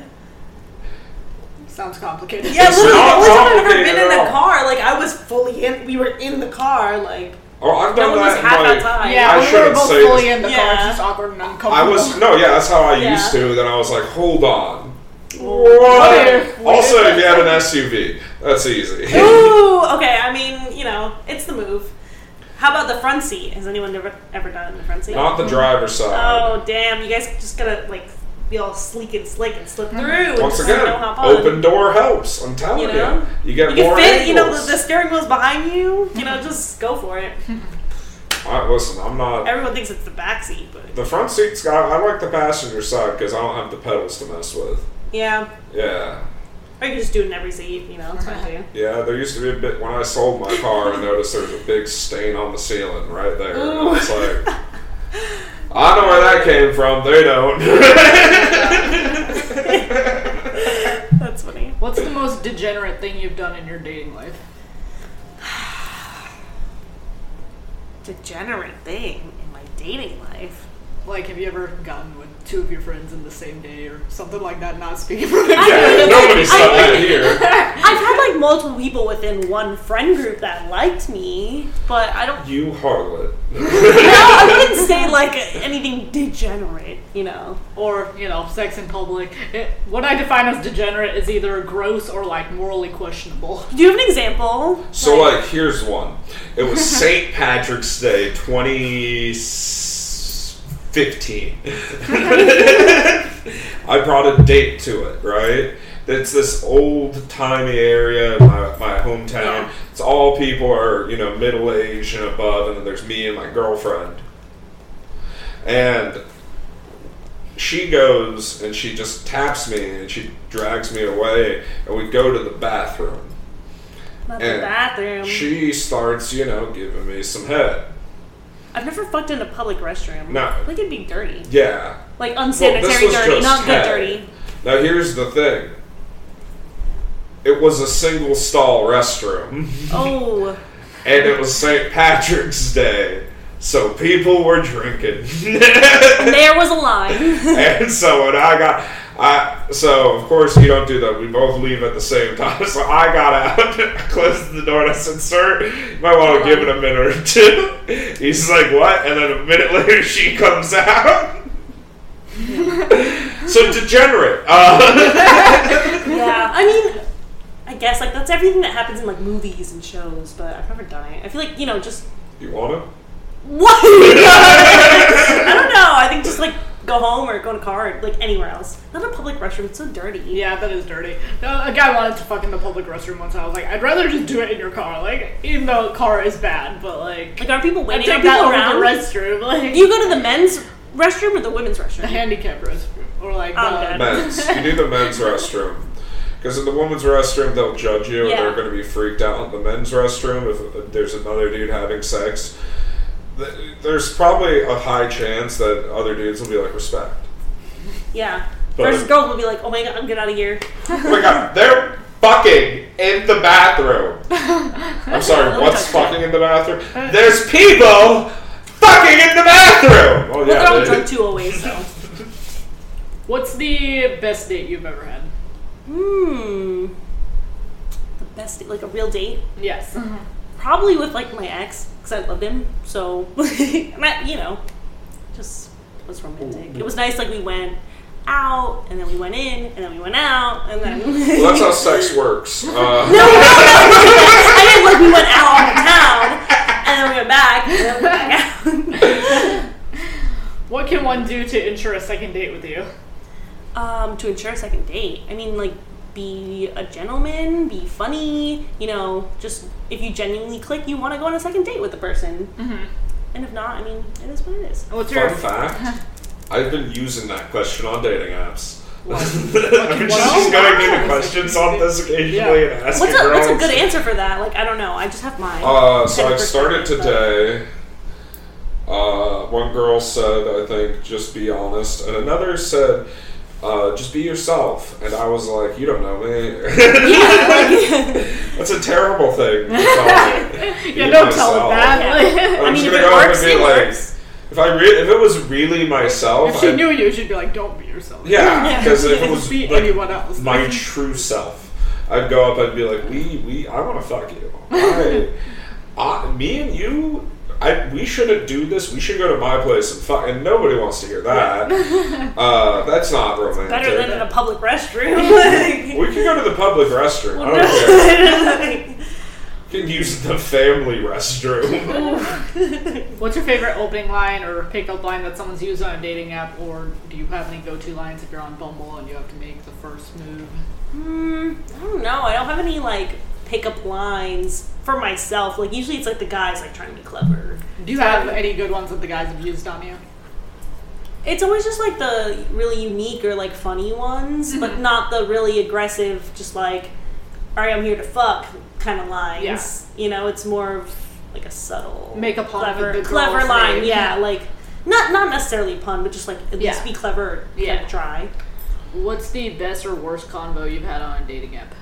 Sounds complicated. Yeah, It's literally, the only time I've ever been in a car, like I was fully in. We were in the car, like Oh, I've no done one was that. half in, like, outside. Yeah, I we were shouldn't both say fully this. in the car, Yeah. it's just awkward and uncomfortable. I was no, yeah, that's how I Yeah. used to. Then I was like, hold on. What What? if we Also, did if you that? had an SUV, that's easy. Ooh, okay. I mean, you know, it's the move. How about the front seat? Has anyone ever ever done it in the front seat? Not the driver's side. Oh damn! You guys just gotta like be all sleek and slick and slip hmm. through. and Once just, again, you know, hop on. open door helps. I'm telling You you. know? You get You more fit. You know, the, the steering wheel's behind you. You know, just go for it. All right, listen, I'm not. Everyone thinks it's the back seat, but The front seat's got. I like the passenger side because I don't have the pedals to mess with. yeah. Yeah. Or you can just do it in every seat. You know, it's fine too. Yeah, there used to be a bit when I sold my car. I noticed there was a big stain on the ceiling right there. And I was like, I know where that came from. They don't. That's funny. What's the most degenerate thing you've done in your dating life? Degenerate thing in my dating life. Like, have you ever gotten with two of your friends in the same day or something like that? Not speaking from yeah, experience. nobody's done that here. I've had like multiple people within one friend group that liked me, but I don't. You harlot. No, I wouldn't say like anything degenerate. You know. Or, you know, sex in public. It, what I define as degenerate is either gross or, like, morally questionable. Do you have an example? So, like, here's one. It was St. Patrick's Day 2015. I brought a date to it, right? It's this old timey area in my, my hometown. It's all people are, you know, middle aged and above, and then there's me and my girlfriend. And she goes and she just taps me and she drags me away, and we go to the bathroom. Not And the bathroom. She starts, you know, giving me some head. I've never fucked in a public restroom. No. Think it'd be dirty. Yeah. Like unsanitary was dirty, not good dirty. Now here's the thing. It was a single stall restroom, Oh. and it was St. Patrick's Day, so people were drinking. There was a line. and so when I got, I, so of course you don't do that. We both leave at the same time. So I got out, I closed the door, and I said, "Sir, you might want to give it a minute or two. He's like, "What?" And then a minute later, she comes out. so degenerate. Uh, Yeah, I mean, I guess like that's everything that happens in like movies and shows, but I've never done it. I feel like you know just you want to? what? I don't know. I think just like go home or go in a car or like anywhere else. Not a public restroom. It's so dirty. Yeah, that is dirty. No, a guy wanted to fuck in the public restroom once. I was like, I'd rather just do it in your car. Like, even though a car is bad, but like, Like, are people waiting? take Are that people over around? the restroom. Like, you go to the men's restroom or the women's restroom? the restroom? handicap restroom, or like, I'm the- men's. You do the men's restroom. Because in the women's restroom, they'll judge you Yeah. and they're going to be freaked out. In the men's restroom, if there's another dude having sex, th- there's probably a high chance that other dudes will be like, respect. Yeah. But- Versus girls will be like, oh my god, I'm get out of here. Oh my god, they're fucking in the bathroom. I'm sorry, what's fucking in the bathroom? There's people fucking in the bathroom! Oh, Well, they're yeah. all they- drunk too always, so. What's the best date you've ever had? Hmm. The best, date, like a real date? Yes. Probably with like my ex, because I loved him. So, not, you know, just it was romantic. It was nice. Like we went out, and then we went in, and then we went out, and then. Well, that's how sex works. Uh, I mean, like we went out on the town, and then we went back, and then we went back out. What can one do to ensure a second date with you? um, to ensure a second date. I mean, like, be a gentleman, be funny, you know, just if you genuinely click, you want to go on a second date with the person. Mm-hmm. And if not, I mean, it is what it is. What's your Fun fact I've been using that question on dating apps. What? I'm just, Well, just going wow. into questions on this occasionally Yeah. and asking What's a, girls. what's a good answer for that? Like, I don't know. I just have mine. Uh, so I 10%, started but- today. Uh, one girl said, I think, just be honest. And another said, uh, just be yourself. And I was like, you don't know me. That's a terrible thing to tell me. Yeah, don't tell myself. it that. Yeah. I'm I mean, just if gonna go works, and be like, works. if I re- if it was really myself, If she I'd- knew you, she'd be like, "Don't be yourself." yeah, because if it was be like, anyone else. my true self, I'd go up and be like, "We, we, I want to fuck you. I, I, me and you, I, we shouldn't do this. We should go to my place and fuck." And nobody wants to hear that. uh, that's not romantic. Better than in a public restroom. we can go to the public restroom. I don't care. You can use the family restroom. What's your favorite opening line or pickup line that someone's used on a dating app, or do you have any go-to lines if you're on Bumble and you have to make the first move? Hmm, I don't know. I don't have any like pickup lines for myself. Like usually it's like the guys like trying to be clever. Do you have any good ones that the guys have used on you? It's always just like the really unique or like funny ones, but mm-hmm. not the really aggressive, just like, all right, I'm here to fuck kind of lines. Yeah. You know, it's more of like a subtle, Make a clever, clever line. name. Yeah, like not not necessarily pun, but just like at least be clever, Yeah. yeah, try. What's the best or worst convo you've had on a dating app?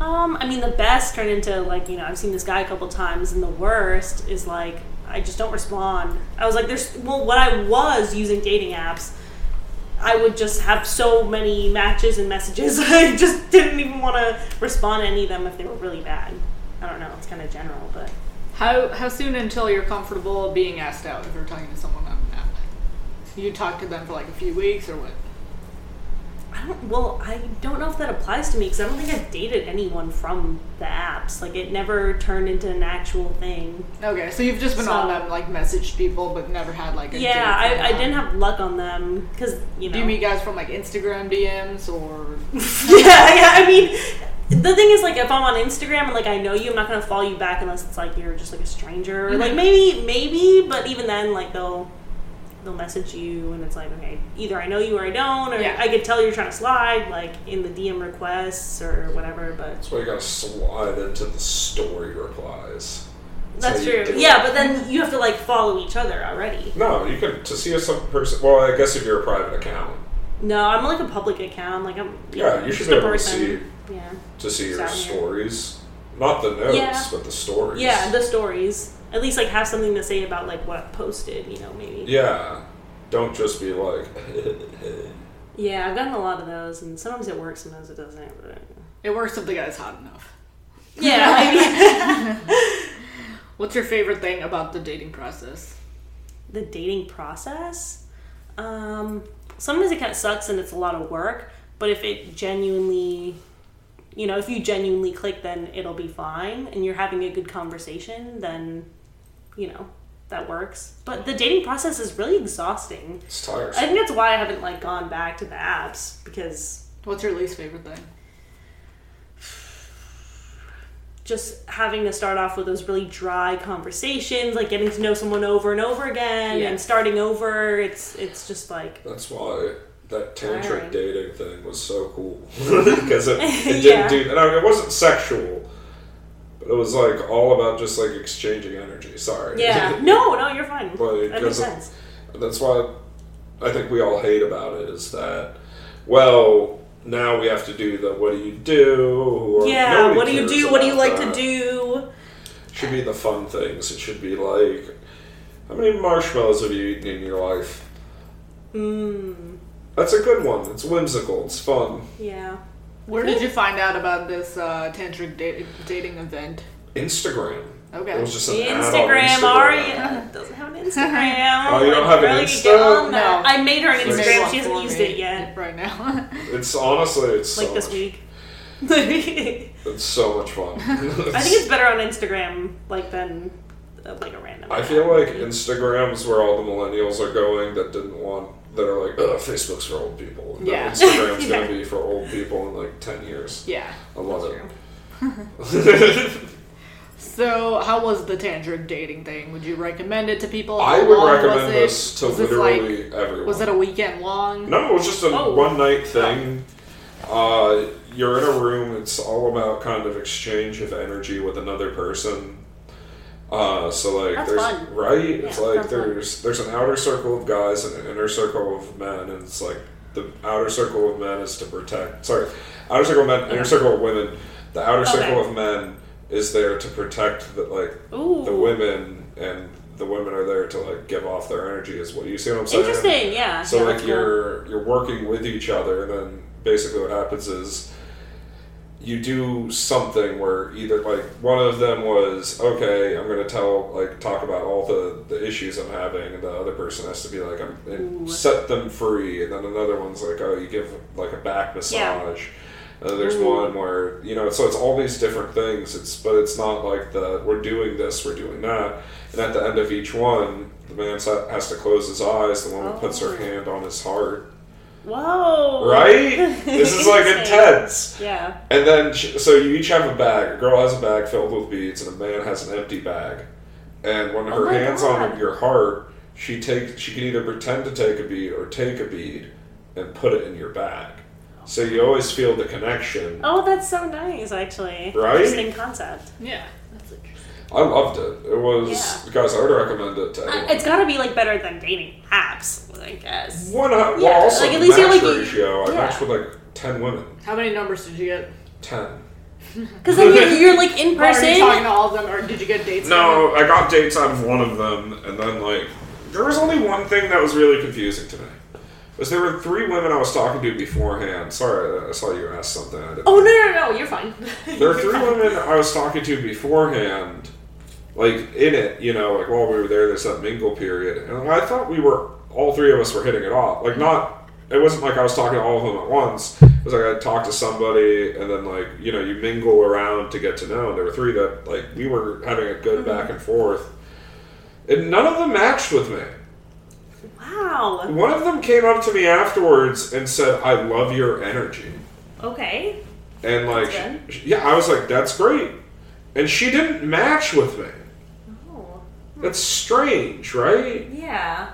Um, I mean, the best turned into like you know I've seen this guy a couple times, and the worst is like I just don't respond. I was like, there's well, when I was using dating apps, I would just have so many matches and messages. I just didn't even want to respond to any of them if they were really bad. I don't know. It's kind of general, but How how soon until you're comfortable being asked out if you're talking to someone on an app? You talk to them for like a few weeks or what? I don't. Well, I don't know if that applies to me because I don't think I've dated anyone from the apps. Like it never turned into an actual thing. Okay, so you've just been on them, like messaged people, but never had like a date Yeah, I, I didn't have luck on them because you know. Do you meet guys from like Instagram DMs or? yeah, yeah. I mean, the thing is, like, if I'm on Instagram and like I know you, I'm not gonna follow you back unless it's like you're just like a stranger. Or, Like maybe, maybe, but even then, like they'll they'll message you and it's like, okay, either I know you or I don't, or Yeah. I could tell you're trying to slide, like in the DM requests or whatever. But That's why you gotta slide into the story replies. that's how you true. do it. Yeah, but then you have to like follow each other already. No, you can to see if some person. Well, I guess if you're a private account, No, I'm like a public account. Like I'm. Yeah, you should be a able to see. Yeah. to see your Sound here. stories, not the notes, Yeah. but the stories. Yeah, the stories. At least like have something to say about like what I posted. You know, maybe. yeah. Don't just be like, Yeah, I've gotten a lot of those, and sometimes it works, sometimes it doesn't. But... It works if the guy's hot enough. Yeah, I mean, What's your favorite thing about the dating process? the dating process. Um, sometimes it kind of sucks and it's a lot of work, but if it genuinely, you know, if you genuinely click, then it'll be fine, and you're having a good conversation, then, you know, that works. But the dating process is really exhausting. it's I think that's why I haven't like gone back to the apps because What's your least favorite thing? just having to start off with those really dry conversations, like getting to know someone over and over again Yeah. and starting over. It's it's just like That's why that tantric Tiring. dating thing was so cool because it, it didn't Yeah. do. And I mean, it wasn't sexual, but it was like all about just like exchanging energy. Sorry. yeah. no, no, you're fine. Like, that makes sense. That's why I think we all hate about it is that, well, now we have to do the what do you do? Yeah, what do you do? What do you like that. to do? It should be the fun things. It should be like, how many marshmallows have you eaten in your life? Mm, That's a good one. It's whimsical. It's fun. yeah. Where did you find out about this uh, tantric da- dating event? Instagram. Okay. It was just an The ad on Instagram, Instagram. Aria doesn't have an Instagram. Oh, you don't have an really Insta? get on that. No. I made her an Like- Instagram. She hasn't used it yet. Right now. It's honestly, it's so Like this much, week. It's so much fun. I think it's better on Instagram, like than uh, like a random. I feel like Instagram's where all the millennials are going that didn't want that are like, ugh, Facebook's for old people. And Yeah. Instagram's Yeah. gonna be for old people in like ten years. yeah. I love it. So, how was the tantric dating thing? Would you recommend it to people? I would recommend this to Was this like- literally everyone. Was it a weekend long? No, it was just a Oh. one night thing. Uh, you're in a room. It's all about kind of exchange of energy with another person. Uh, so like That's there's fun. right. It's like sounds fun. there's there's an outer circle of guys and an inner circle of men, and it's like the outer circle of men is to protect. Sorry, outer circle of men, inner circle of women. The outer Okay. circle of men is there to protect the like Ooh. the women, and the women are there to like give off their energy. Is what you see what I'm saying? Interesting, yeah. So yeah, like cool. you're you're working with each other, and then basically what happens is you do something where either like one of them was okay, I'm gonna tell like talk about all the the issues I'm having, and the other person has to be like I'm, and set them free, and then another one's like oh you give like a back massage. Yeah. And there's Ooh. one where you know, so it's all these different things. It's but it's not like the we're doing this, we're doing that. And at the end of each one, the man has to close his eyes. The woman puts her Oh. hand on his heart. Whoa. Right? This is like intense. Yeah. And then, sh- so you each have a bag. A girl has a bag filled with beads, and a man has an empty bag. And when Oh her my hand's God. on your heart, she takes. She can either pretend to take a bead or take a bead and put it in your bag. So you always feel the connection. Oh, that's so nice, actually. Right? Interesting concept. Yeah. That's interesting. I loved it. It was Yeah. guys. I would recommend it to Uh, anyone. It's got to be like better than dating apps, I guess. One, well, Yeah, also like, at the least you're, match like, ratio. I yeah. matched with like ten women. How many numbers did you get? Ten. Because then you're, you're like in Or are you talking person. to all of them, or did you get dates? No, I got dates out of one of them, and then like there was only one thing that was really confusing to me. Was there were three women I was talking to beforehand. Sorry, I saw you ask something. I didn't. Oh no no no! You're fine. There were three women I was talking to beforehand, like in it, you know, like while we were there, there's that mingle period, and I thought we were all three of us were hitting it off. Like not, it wasn't like I was talking to all of them at once. It was like I'd talk to somebody, and then like you know you mingle around to get to know. And there were three that like we were having a good mm-hmm. back and forth, and none of them matched with me. Wow. One of them came up to me afterwards and said, "I love your energy." Okay. And like, yeah, I was like, "That's great," and she didn't match with me. That's strange, right? Yeah.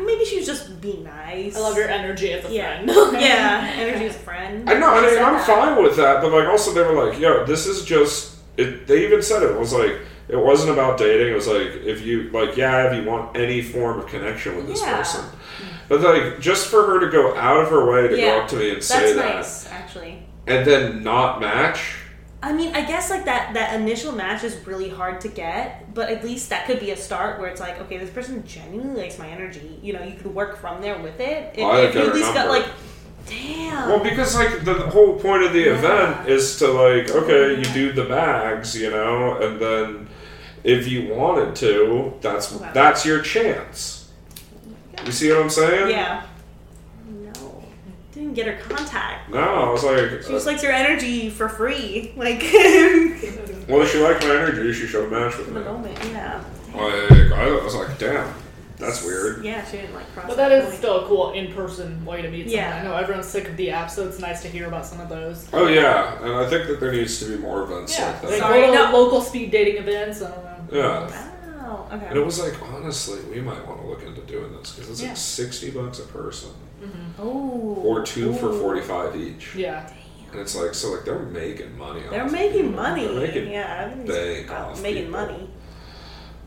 Maybe she was just being nice. I love your energy as a Yeah. friend. yeah. Energy as a friend. I know, I She mean, said I'm that. fine with that, but like, also they were like, "Yo, this is just." It, they even said it, it was like it wasn't about dating. It was like if you like, yeah, if you want any form of connection with this Yeah. person, but like just for her to go out of her way to Yeah. go up to me and say That's that, nice, actually. and then not match I mean, I guess like that that initial match is really hard to get, but at least that could be a start where it's like, okay, this person genuinely likes my energy. You know, you could work from there with it. If, I if you at least got number. like, damn. Well, because like the whole point of the Yeah. event is to like, okay, you do the bags, you know, and then if you wanted to, that's that's your chance. You see what I'm saying? yeah. No, didn't get her contact. No, I was like, She just uh, likes your energy for free, like well, if she liked my energy, she should have matched with in the moment. Yeah. Like, I was like, damn, that's weird. Yeah, she didn't like cross. But that is point. still a cool in-person way to meet someone. Yeah. I know everyone's sick of the app, so it's nice to hear about some of those. Oh yeah, and I think that there needs to be more events Yeah, like that. Sorry, go to no. local speed dating events. I don't know. Yeah. Wow. Okay. And it was like, honestly, we might want to look into doing this because it's Yeah. like sixty bucks a person, oh. or two for forty-five each. Yeah. And it's like, so like they're making money. They're making people. money. They're making yeah, bank off making people. money.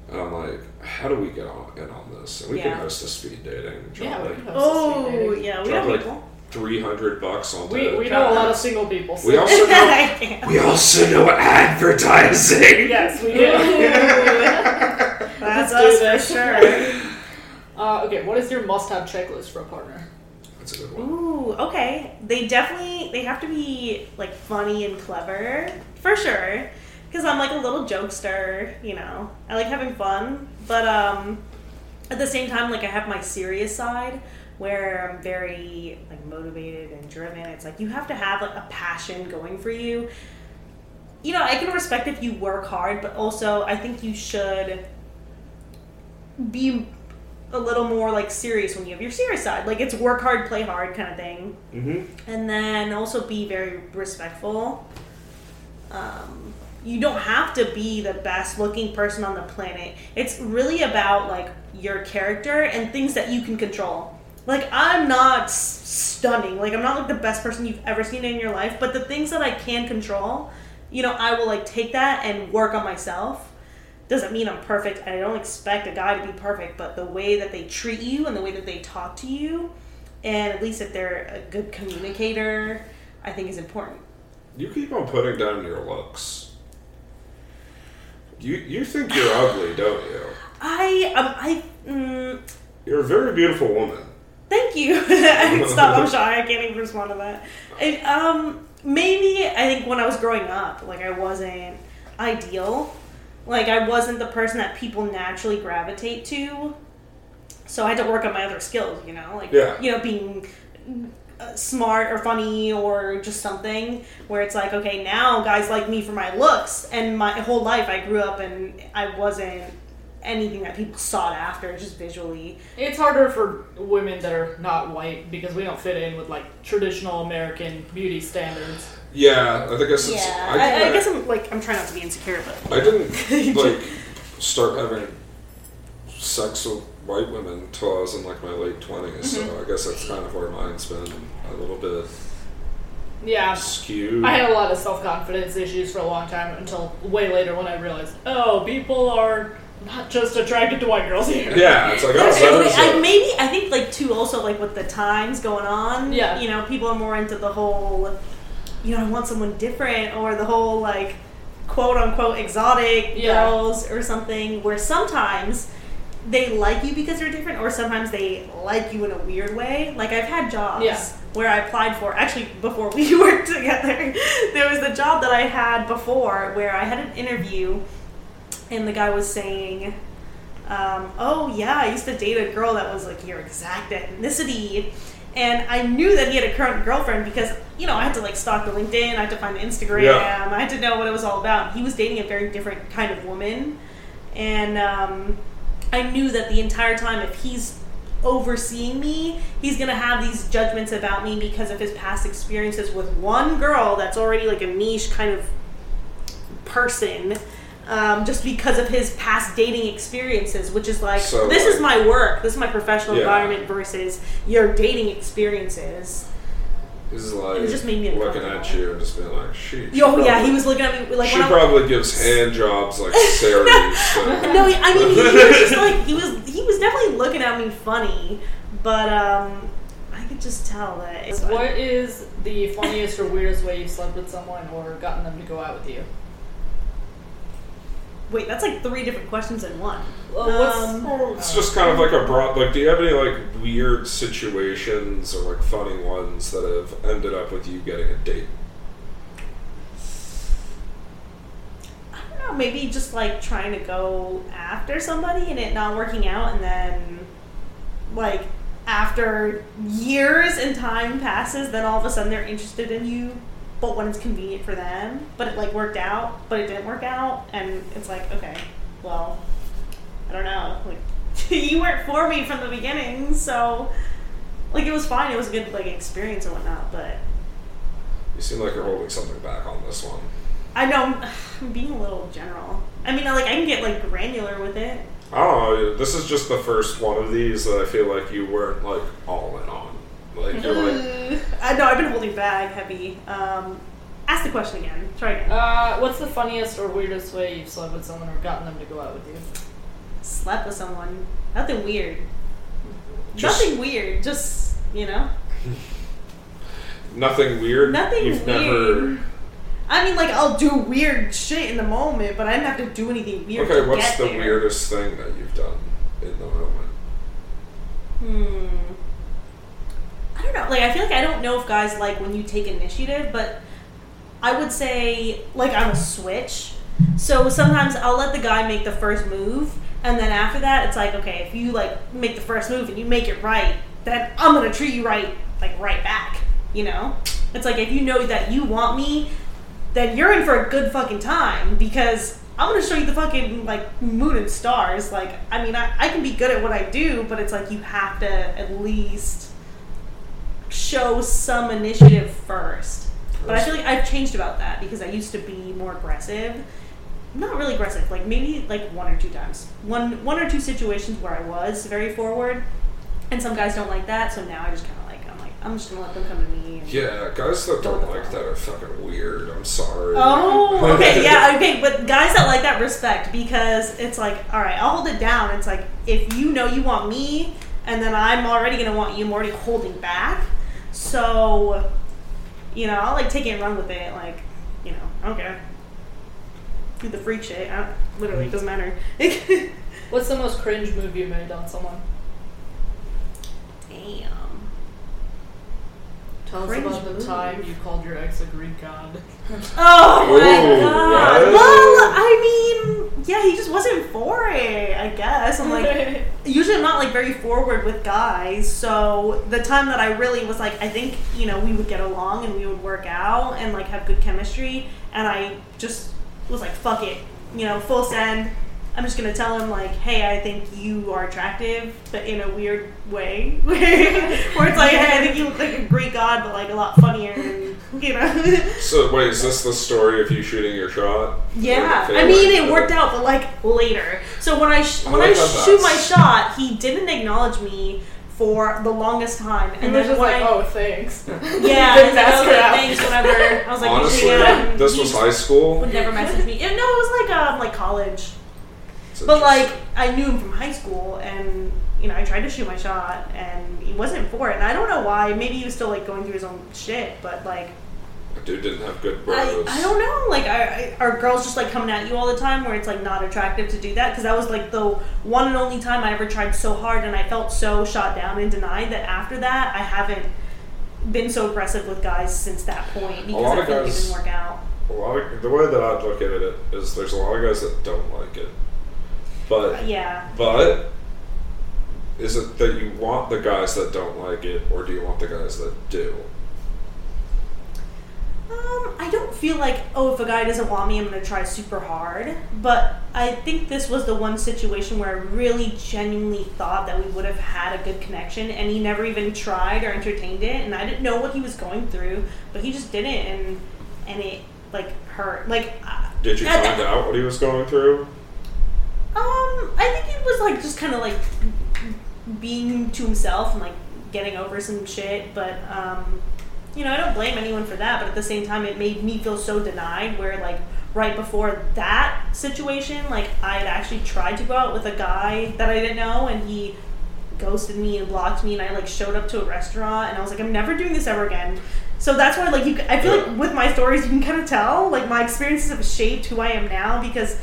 And I'm like, how do we get on in on this? And we Yeah. can host a speed dating. Drop Yeah, we like can host a Oh, speed dating. yeah, we have like people. three hundred bucks on. We, we know a lot of single people. So. We also know. We also know advertising. yes, we do. That's Let's do for sure. uh, okay, what is your must-have checklist for a partner? That's a good one. Ooh, okay. They definitely they have to be like funny and clever for sure. Because I'm like a little jokester, you know. I like having fun, but um, at the same time, like I have my serious side where I'm very like motivated and driven. It's like you have to have like a passion going for you. You know, I can respect if you work hard, but also I think you should be a little more like serious when you have your serious side. Like it's work hard, play hard kind of thing. Mm-hmm. And then also be very respectful. Um, you don't have to be the best looking person on the planet. It's really about like your character and things that you can control. Like I'm not stunning. Like I'm not like the best person you've ever seen in your life, but the things that I can control, you know, I will like take that and work on myself. Doesn't mean I'm perfect. I don't expect a guy to be perfect, but the way that they treat you and the way that they talk to you, and at least if they're a good communicator, I think is important. You keep on putting down your looks. You you think you're ugly, don't you? I um I mm, You're a very beautiful woman. thank you. Stop. I'm shy. I can't even respond to that. It, um maybe I think when I was growing up, like I wasn't ideal. Like I wasn't the person that people naturally gravitate to. So I had to work on my other skills. You know, like Yeah. you know being uh, smart or funny or just something where it's like okay now guys like me for my looks and my whole life i grew up and i wasn't anything that people sought after just visually It's harder for women that are not white because we don't fit in with like traditional American beauty standards. Yeah, I guess it's. yeah I, I, I, kinda- guess i'm like i'm trying not to be insecure but I didn't like start having sex with white women until I was in like my late 20s Mm-hmm. So I guess that's kind of where mine's been a little bit Yeah. skewed. I had a lot of self confidence issues for a long time until way later when I realized, oh, people are not just attracted to white girls here. yeah, it's like oh, There's- that is I, a- maybe I think like too also like with the times going on. Yeah. You know, people are more into the whole, you know, I want someone different or the whole like quote unquote exotic Yeah. girls or something. Where sometimes they like you because you're different, or sometimes they like you in a weird way. Like I've had jobs Yeah. where I applied for actually before we worked together. there was the job that I had before where I had an interview and the guy was saying, um, "Oh yeah, I used to date a girl that was like your exact ethnicity," and I knew that he had a current girlfriend because you know I had to like stalk the LinkedIn, I had to find the Instagram, Yeah. I had to know what it was all about. He was dating a very different kind of woman, and um, I knew that the entire time if he's overseeing me, he's gonna have these judgments about me because of his past experiences with one girl that's already like a niche kind of person um, just because of his past dating experiences, which is like So, this like- is my work, this is my professional Yeah. environment versus your dating experiences. He's like It just made me looking at uncomfortable. you and just being like, she. she Yo, yeah, he was looking at me like She when I probably gives hand jobs like Ceres. so- no, I mean he, he was just like he was he was definitely looking at me funny, but um, I could just tell that. It's What is the funniest or weirdest way you've slept with someone or gotten them to go out with you? Wait, that's like three different questions in one. Well, what's- Um, Well, it's just kind of like a broad. Like, do you have any like weird situations or like funny ones that have ended up with you getting a date? I don't know, maybe just like trying to go after somebody and it not working out, and then like after years and time passes, then all of a sudden they're interested in you, but when it's convenient for them, but it like worked out, but it didn't work out, and it's like, okay, well, I don't know, like you weren't for me from the beginning, so like it was fine, it was a good like experience and whatnot, but You seem like you're holding something back on this one. I know I'm, being a little general. I mean, like I can get like granular with it. I don't know. This is just the first one of these that I feel like you weren't like all in on. Like you're like, I know I've been holding back heavy. Um, ask the question again. Try again. Uh, what's the funniest or weirdest way you've slept with someone or gotten them to go out with you? Slept with someone. Nothing weird. Just- Nothing weird. Just you know. nothing weird. Nothing You've weird. never. I mean, like I'll do weird shit in the moment, but I didn't have to do anything weird. Okay, to what's get the there. weirdest thing that you've done in the moment? Hmm. I don't know. Like, I feel like I don't know if guys like when you take initiative, but I would say, like, I'm a switch. So sometimes I'll let the guy make the first move, and then after that, it's like, okay, if you, like, make the first move and you make it right, then I'm gonna treat you right, like, right back. You know? It's like, if you know that you want me, then you're in for a good fucking time because I'm gonna show you the fucking like moon and stars. Like, I mean, I, I can be good at what I do, but it's like you have to at least show some initiative first. But I feel like I've changed about that because I used to be more aggressive. Not really aggressive, like maybe like one or two times. One one or two situations where I was very forward, and some guys don't like that. So now I just kind of like I'm like I'm just gonna let them come to me. Yeah, guys that Don't don't like that are fucking weird. I'm sorry. Oh, okay, yeah, okay, but guys that like that respect because it's like, all right, I'll hold it down. It's like if you know you want me, and then I'm already gonna want you. I'm already holding back, so you know I'll like take it and run with it. Like, you know, I don't care. Do the freak shit. I literally, it doesn't matter. What's the most cringe move you made on someone? Damn. Tell us Cringe about the time you called your ex a Greek god. Oh my Ooh, god. what? Well, I mean, yeah, he just wasn't for it. I guess I'm like. usually I'm not like very forward with guys, so the time that I really was like, I think you know we would get along and we would work out and like have good chemistry, and I just was like, fuck it, you know, full send. I'm just gonna tell him like, hey, I think you are attractive, but in a weird way, where it's like, hey, I think you look like a Greek god, but like a lot funnier, and you know. So wait, is this the story of you shooting your shot? Yeah, I mean it worked out, but like later. So when I sh- I when I like how shoot my shot, he didn't acknowledge me for the longest time, And and was then just like, I, oh, thanks. yeah, Didn't and then I ask was like, out. thanks, whatever. I was like, Honestly, yeah, this was high school. would never message me. Yeah, no, it was like um like college, It's but like. I knew him from high school, and you know I tried to shoot my shot, and he wasn't for it, and I don't know why. Maybe he was still like going through his own shit, but like. dude didn't have good I, bros. I don't know. Like, are, are girls just like coming at you all the time where it's like not attractive to do that? Because that was like the one and only time I ever tried so hard and I felt so shot down and denied that after that I haven't been so aggressive with guys since that point because I like it didn't work out. A lot of the way that I'd look at it is there's a lot of guys that don't like it, but Yeah. but is it that you want the guys that don't like it, or do you want the guys that do? Um, I don't feel like, oh, if a guy doesn't want me, I'm going to try super hard. But I think this was the one situation where I really genuinely thought that we would have had a good connection, and he never even tried or entertained it. And I didn't know what he was going through, but he just didn't, and and it like hurt. Like, uh, Did you find out what he was going through? Um, I think it was like just kind of like being to himself and like getting over some shit, but um, you know, I don't blame anyone for that. But at the same time, it made me feel so denied. Where like right before that situation, like I had actually tried to go out with a guy that I didn't know, and he ghosted me and blocked me, and I like showed up to a restaurant, and I was like, I'm never doing this ever again. So that's why, like, you, I feel like with my stories, you can kind of tell, like, my experiences have shaped who I am now because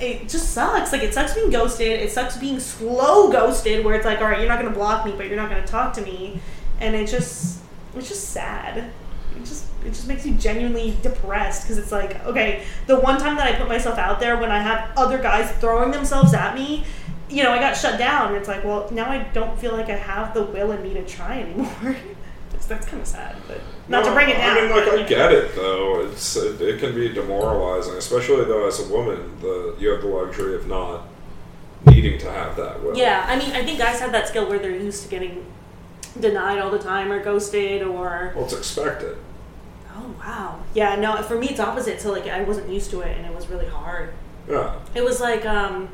it just sucks. Like, it sucks being ghosted. It sucks being slow ghosted, where it's like, all right, you're not gonna block me, but you're not gonna talk to me, and it just, it's just sad. It just, it just makes you genuinely depressed because it's like, okay, the one time that I put myself out there when I had other guys throwing themselves at me, you know, I got shut down. It's like, well, now I don't feel like I have the will in me to try anymore. It's- that's kind of sad, but not to bring it down. I mean, like I get it though. It's it, it can be demoralizing, especially though as a woman, the you have the luxury of not needing to have that will. Yeah, I mean, I think guys have that skill where they're used to getting denied all the time or ghosted or. Well, it's expected. Oh wow. Yeah, no. For me, it's opposite. So like, I wasn't used to it, and it was really hard. Yeah. It was like, um,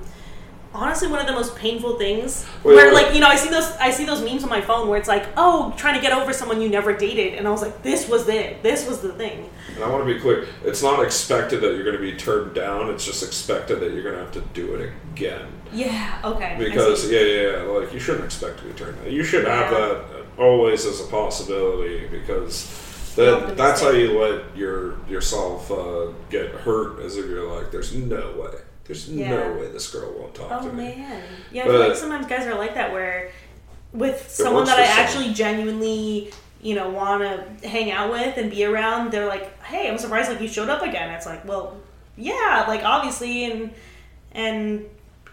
honestly, one of the most painful things. Wait, where wait. like, you know, I see those, I see those memes on my phone where it's like, oh, trying to get over someone you never dated, and I was like, this was it. This was the thing. And I want to be clear. It's not expected that you're going to be turned down. It's just expected that you're going to have to do it again. Yeah. Okay. Because yeah, yeah, yeah, like you shouldn't expect to be turned down. You should have that always as a possibility because that, that's how you let your yourself uh, get hurt. As if you're like, there's no way, there's Yeah. no way this girl won't talk Oh to me. Oh man, yeah. I feel like sometimes guys are like that, where with someone that I for some. actually genuinely, you know, want to hang out with and be around, they're like, "Hey, I'm surprised like you showed up again." It's like, well, yeah, like obviously, and and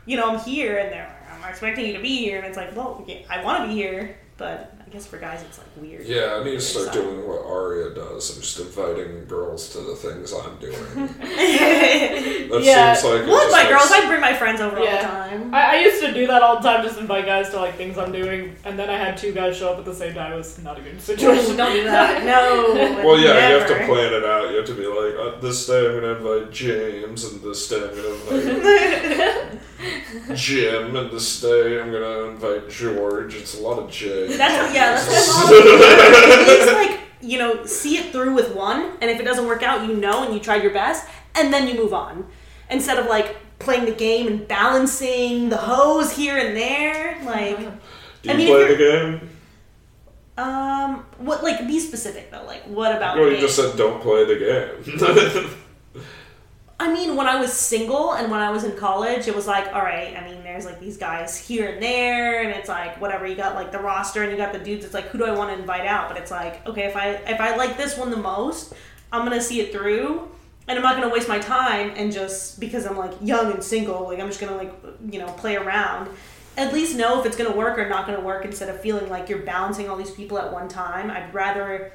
you know, I'm here, and they're I'm expecting you to be here, and it's like, well, yeah, I want to be here, but guess for guys, it's like weird. Yeah, I need to start So- doing what Aria does. I'm just inviting girls to the things I'm doing. That Yeah. seems like it Well, just my girls, I bring my friends over all the time. I, I used to do that all the time, just invite guys to like things I'm doing, and then I had two guys show up at the same time. It was not a good situation. Don't do that. No. Well, yeah, you have to plan it out. You have to be like, uh, this day I'm going to invite James, and this day I'm going to invite Jim, and this day I'm going to invite George. It's a lot of J. That's yeah. That's what it's like. You know, see it through with one, and if it doesn't work out, you know, and you tried your best, and then you move on, instead of like playing the game and balancing the hoes here and there. Like, Do I you mean, play the game? um, what? Like, be specific though. Like, what about? No, the you just said don't play the game. I mean, when I was single and when I was in college, it was like, all right. I mean, there's like these guys here and there, and it's like whatever. You got like the roster, and you got the dudes. It's like, who do I want to invite out? But it's like, okay, if I if I like this one the most, I'm gonna see it through, and I'm not gonna waste my time and just because I'm like young and single, like I'm just gonna like you know play around. At least know if it's gonna work or not gonna work instead of feeling like you're balancing all these people at one time. I'd rather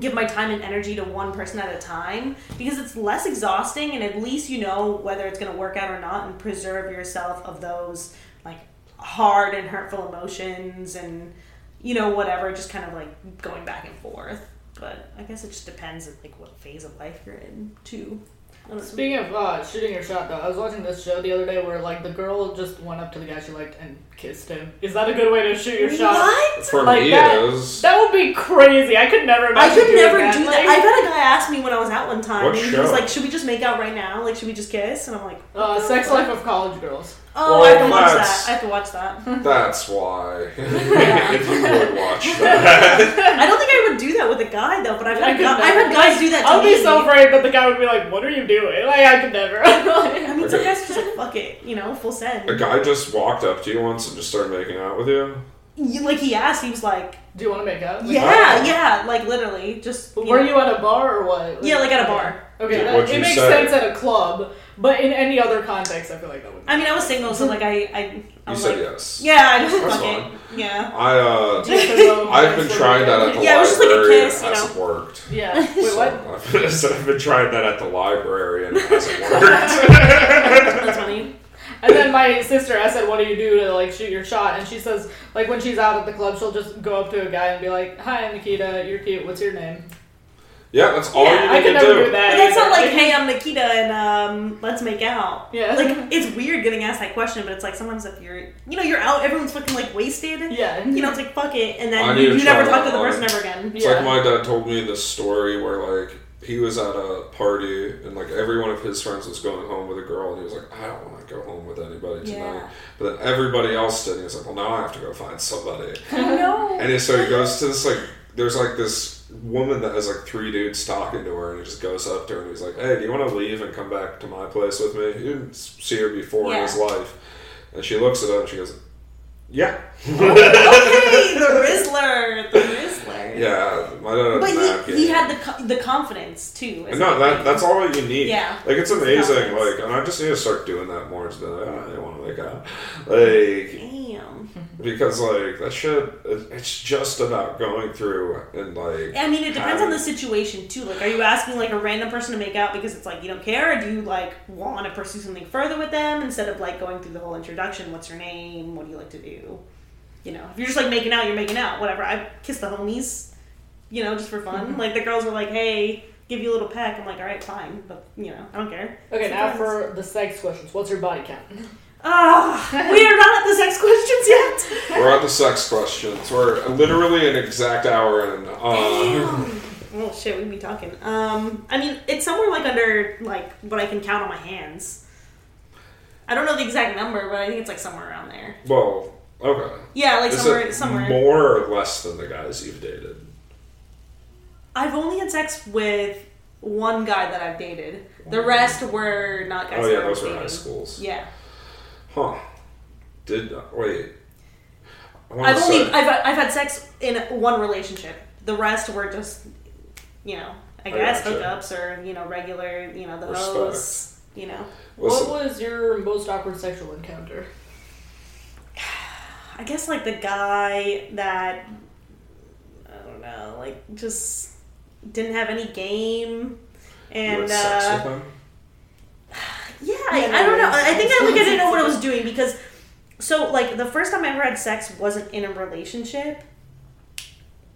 give my time and energy to one person at a time because it's less exhausting and at least you know whether it's going to work out or not and preserve yourself of those like hard and hurtful emotions and you know whatever just kind of like going back and forth but i guess it just depends on like what phase of life you're in too. Speaking of uh, shooting your shot, though, I was watching this show the other day where like the girl just went up to the guy she liked and kissed him. Is that a good way to shoot your shot? what For Like me, that- it is. That would be crazy. I could never. I could doing never that. do Like, that. I've had a guy ask me when I was out one time, What and he was like, "Should we just make out right now? Like, should we just kiss?" And I'm like, Uh, Sex Life of College Girls. "Oh, Well, I have to watch that. I have to watch that." That's why. If you would watch that. I don't think I would do that with a guy though, but I've I had, could gu- I've never. had guys do that to I would me. be so afraid that the guy would be like, "What are you doing?" Like I could never. I mean, some Okay. guys just like, fuck it, you know, full send. A guy just walked up to you once and just started making out with you. You- Like he asked, he was like, Do you want to make out? yeah, oh. yeah, like literally, just. Were know. you at a bar or what? Yeah, like at a bar. Okay, Did- that, it makes say? sense at a club, but in any other context, I feel like that would. I mean, I was single, so like I, I, I You was said like, yes. yeah, I just That's fuck it, fine. yeah. I uh, I've I've been trying that at the Yeah, it was just like a library kiss, and you it hasn't worked. Yeah. Wait, So, what? I've, so I've been trying that at the library and it hasn't worked. That's funny. And then my sister, I said, "What do you do to like shoot your shot?" And she says, like when she's out at the club, she'll just go up to a guy and be like, "Hi, Nikita. You're cute. What's your name?" Yeah, that's all Yeah, you I need to do. do that. But that's not like, hey, I'm Nikita, and um, let's make out. Yeah. Like it's weird getting asked that question, but it's like sometimes if you're, you know, you're out, everyone's fucking like wasted. Yeah. You know, it's like fuck it, and then you, you never talk to the one. person ever again. It's Yeah. like my dad told me this story where like he was at a party and like every one of his friends was going home with a girl and he was like, I don't want to go home with anybody tonight. Yeah. But then everybody else did. And he was like, Well, now I have to go find somebody. No. And so he goes to this like, there's like this woman that has like three dudes talking to her, and he just goes up to her and he's like, "Hey, do you want to leave and come back to my place with me?" He didn't see her before in his life, and she looks at him and she goes, "Yeah, oh, okay, the Rizzler, the Rizzler. yeah." My dad But he, he had the the confidence too. no, that thing. that's all you need. Yeah. like it's amazing. Like, and I just need to start doing that more. Instead, like, oh, I don't want to make out, like. Uh, because like that shit. it- It's just about going through and like. I mean, it depends on the situation too. Like, are you asking like a random person to make out because it's like you don't care, or do you like want to pursue something further with them instead of like going through the whole introduction? What's your name? What do you like to do? You know, if you're just like making out, you're making out. Whatever. I kiss the homies, you know, just for fun. Mm-hmm. Like the girls were like, "Hey, give you a little peck." I'm like, "All right, fine," but you know, I don't care. Okay, It's now for the sex questions. What's your body count? Ah, we are not at the sex questions yet. We're at the sex questions. We're literally an exact hour in. Uh. Oh shit, we'd be talking. Um, I mean, it's somewhere like under like what I can count on my hands. I don't know the exact number, but I think it's like somewhere around there. well, okay. Yeah, like Is somewhere, it somewhere. more or less than the guys you've dated? I've only had sex with one guy that I've dated. The rest were not guys. Oh yeah, those were high schools. Yeah, Huh? Did wait? I wanna I've only I've I've had sex in one relationship. The rest were just, you know, I I guess gotcha. hookups or you know regular, you know the Respect. hoes, you know. Listen, What was your most awkward sexual encounter? I guess like the guy that I don't know, like just didn't have any game, you and had sex uh, with him? Yeah, Yeah, I, I don't know. I think I like I didn't know what I was doing because so like the first time I ever had sex wasn't in a relationship.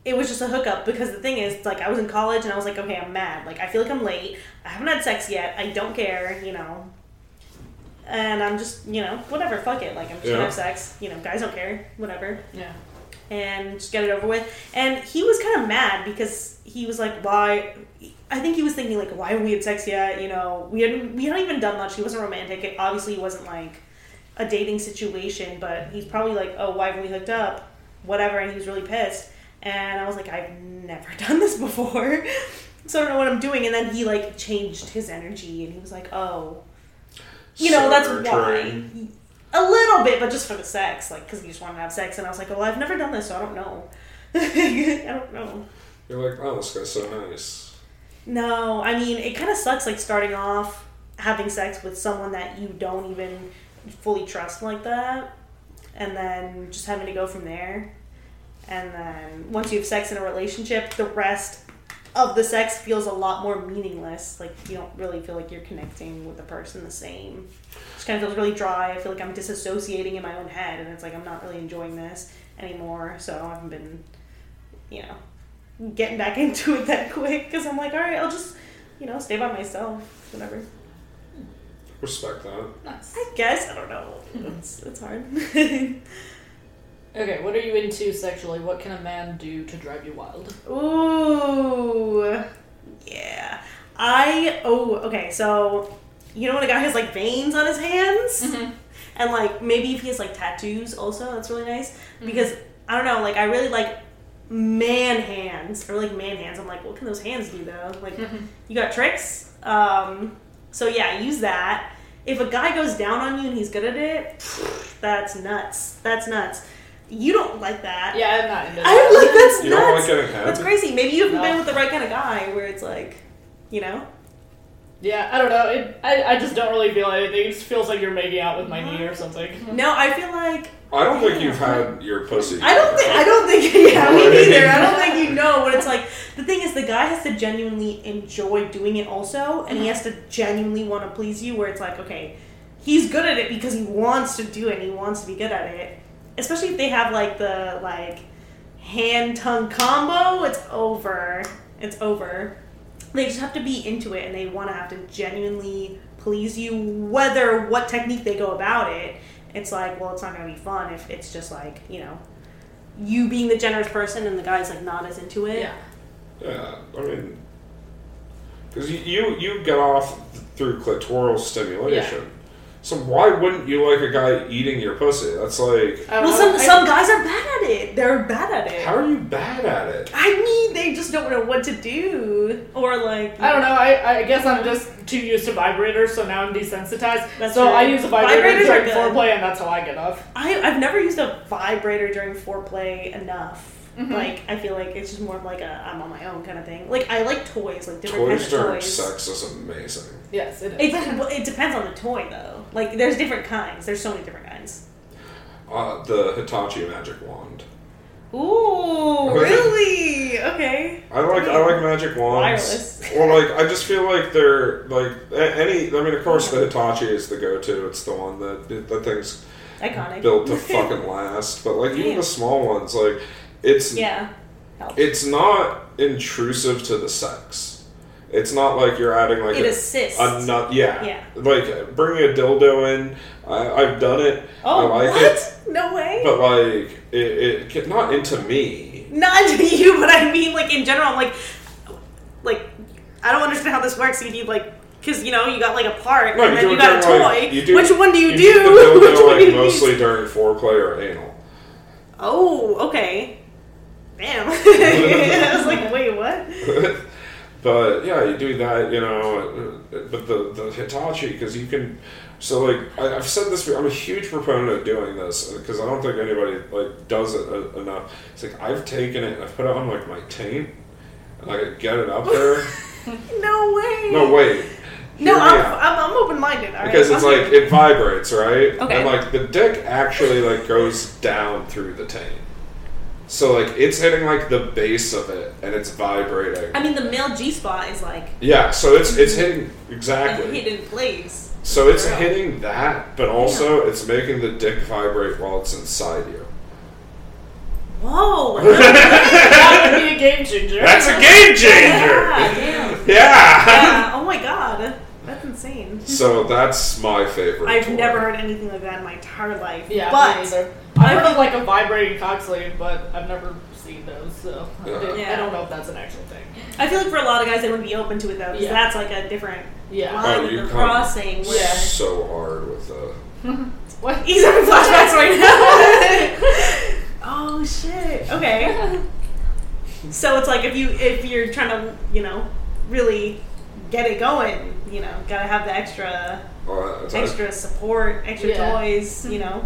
It was just a hookup because the thing is, like, I was in college and I was like, okay, I'm mad. Like, I feel like I'm late. I haven't had sex yet. I don't care, you know. And I'm just, you know, whatever, fuck it. Like, I'm just Yeah. gonna have sex. You know, guys don't care. Whatever. Yeah. and just get it over with. And he was kind of mad because he was like, "Why?" I think he was thinking like, "Why haven't we had sex yet?" You know, we hadn't we hadn't even done much. He wasn't romantic. It obviously wasn't like a dating situation, but he's probably like, "Oh, why haven't we hooked up?" Whatever, and he was really pissed. And I was like, "I've never done this before." So I don't know what I'm doing, and then he like changed his energy, and he was like, "Oh, you know, So that's nurturing. why." A little bit, but just for the sex, like because he just wanted to have sex, and I was like, "Well, I've never done this, so I don't know. I don't know." You're like, oh, this guy's so nice. No, I mean, it kind of sucks, like starting off having sex with someone that you don't even fully trust like that, and then just having to go from there. And then once you have sex in a relationship, the rest of the sex feels a lot more meaningless. Like you don't really feel like you're connecting with the person the same. It Just kind of feels really dry. I feel like I'm disassociating in my own head, and it's like I'm not really enjoying this anymore. So I haven't been, you know, getting back into it that quick because I'm like, all right, I'll just, you know, stay by myself, whatever. Respect that. Nice. I guess I don't know. It's it's hard. Okay, what are you into sexually? What can a man do to drive you wild? Ooh, yeah. I oh okay. So you know when a guy has like veins on his hands, Mm-hmm. and like maybe if he has like tattoos, also that's really nice because I don't know. Like I really like man hands or like man hands. I'm like, what can those hands do though? Like you got tricks. Um, so yeah, use that. If a guy goes down on you and he's good at it, that's nuts. That's nuts. You don't like that. Yeah, I'm not into that. I'm like that's You nuts. don't like getting head? That's crazy. Maybe you haven't No. been with the right kind of guy where it's like, you know. Yeah, I don't know. It, I, I just don't really feel anything. It just feels like you're making out with my knee or something. No, I feel like I don't think you've had your pussy. I don't think I don't think yeah me neither. I don't think you know what it's like. The thing is, the guy has to genuinely enjoy doing it also, and he has to genuinely want to please you. Where it's like, okay, he's good at it because he wants to do it. and He wants to be good at it. Especially if they have like the like hand tongue combo. It's over. It's over. They just have to be into it, and they want to have to genuinely please you, whether what technique they go about it. It's like, well, it's not gonna be fun if it's just like you know, you being the generous person and the guy's like not as into it. Yeah. Yeah, I mean, because you, you you get off through clitoral stimulation. So why wouldn't you like a guy eating your pussy? That's like, I Well, some I- some guys are bad at it. They're bad at it. how are you bad at it? I mean, they just don't know what to do, or like. I don't know. I, I guess I'm just too used to vibrators, so now I'm desensitized. That's so true. I use a vibrator Vibrators are during good. foreplay, and that's how I get off. I I've never used a vibrator during foreplay enough. Mhm. Like I feel like it's just more of like a I'm on my own kind of thing. Like I like toys, like different Toys kinds of during toys. sex is amazing. Yes, it is. It, well, it depends on the toy though. Like there's different kinds. There's so many different kinds. Uh, the Hitachi magic wand. Ooh, really? Okay. I like I like magic wands. Wireless. Well, like I just feel like they're like any. I mean, of course, the Hitachi is the go-to. It's the one that that thing's Iconic. built to fucking last. But like even the small ones, like it's yeah. It's not intrusive to the sex. It's not like you're adding like It a, assists. a nut. Yeah. Yeah. Like bringing a dildo in. I, I've done it. oh, I like what? it. No way. But like it, it not into me. Not to you, but I mean, like in general, like, like I don't understand how this works. You need like, because you know, you got like a part, No, and then you got a toy. like, you do- Which one do you, You do? need the Which dildo one do you mostly use? during foreplay or anal. Oh, okay. Damn. I was like, wait, what? But yeah, you do that, you know. But the the Hitachi, because you can. So like I, I've said this, I'm a huge proponent of doing this because I don't think anybody like does it uh, enough. It's like I've taken it, and I've put it on like my taint, and I get it up there. No way. no, way. No, Hear I'm. I'm, I'm open minded. because it's like it vibrates, right? Okay. And like the dick actually like goes down through the taint. So like it's hitting like the base of it and it's vibrating. I mean, the male G spot is like Yeah, so it's it's mhm. hitting a exactly. hidden place. So it's Girl. hitting that, but also it's making the dick vibrate while it's inside you. Whoa. that would be a game changer. That's a game changer. Yeah, damn. Yeah. Yeah. Oh my god. That's insane. So that's my favorite. I've toy. never heard anything like that in my entire life. Yeah, but me either. I've heard like a vibrating cock sleeve, but I've never seen those, so I Yeah. didn't- Yeah. I don't know if that's an actual thing. I feel like for a lot of guys they wouldn't be open to it though, because Yeah. that's like a different Yeah. line Oh, you they're crossing. Yeah. so hard with the. What? He's having flashbacks right now. oh shit. Okay. So it's like if you if you're trying to you know really get it going, you know, gotta have the extra Uh, it's- extra support, extra Yeah. toys, you know.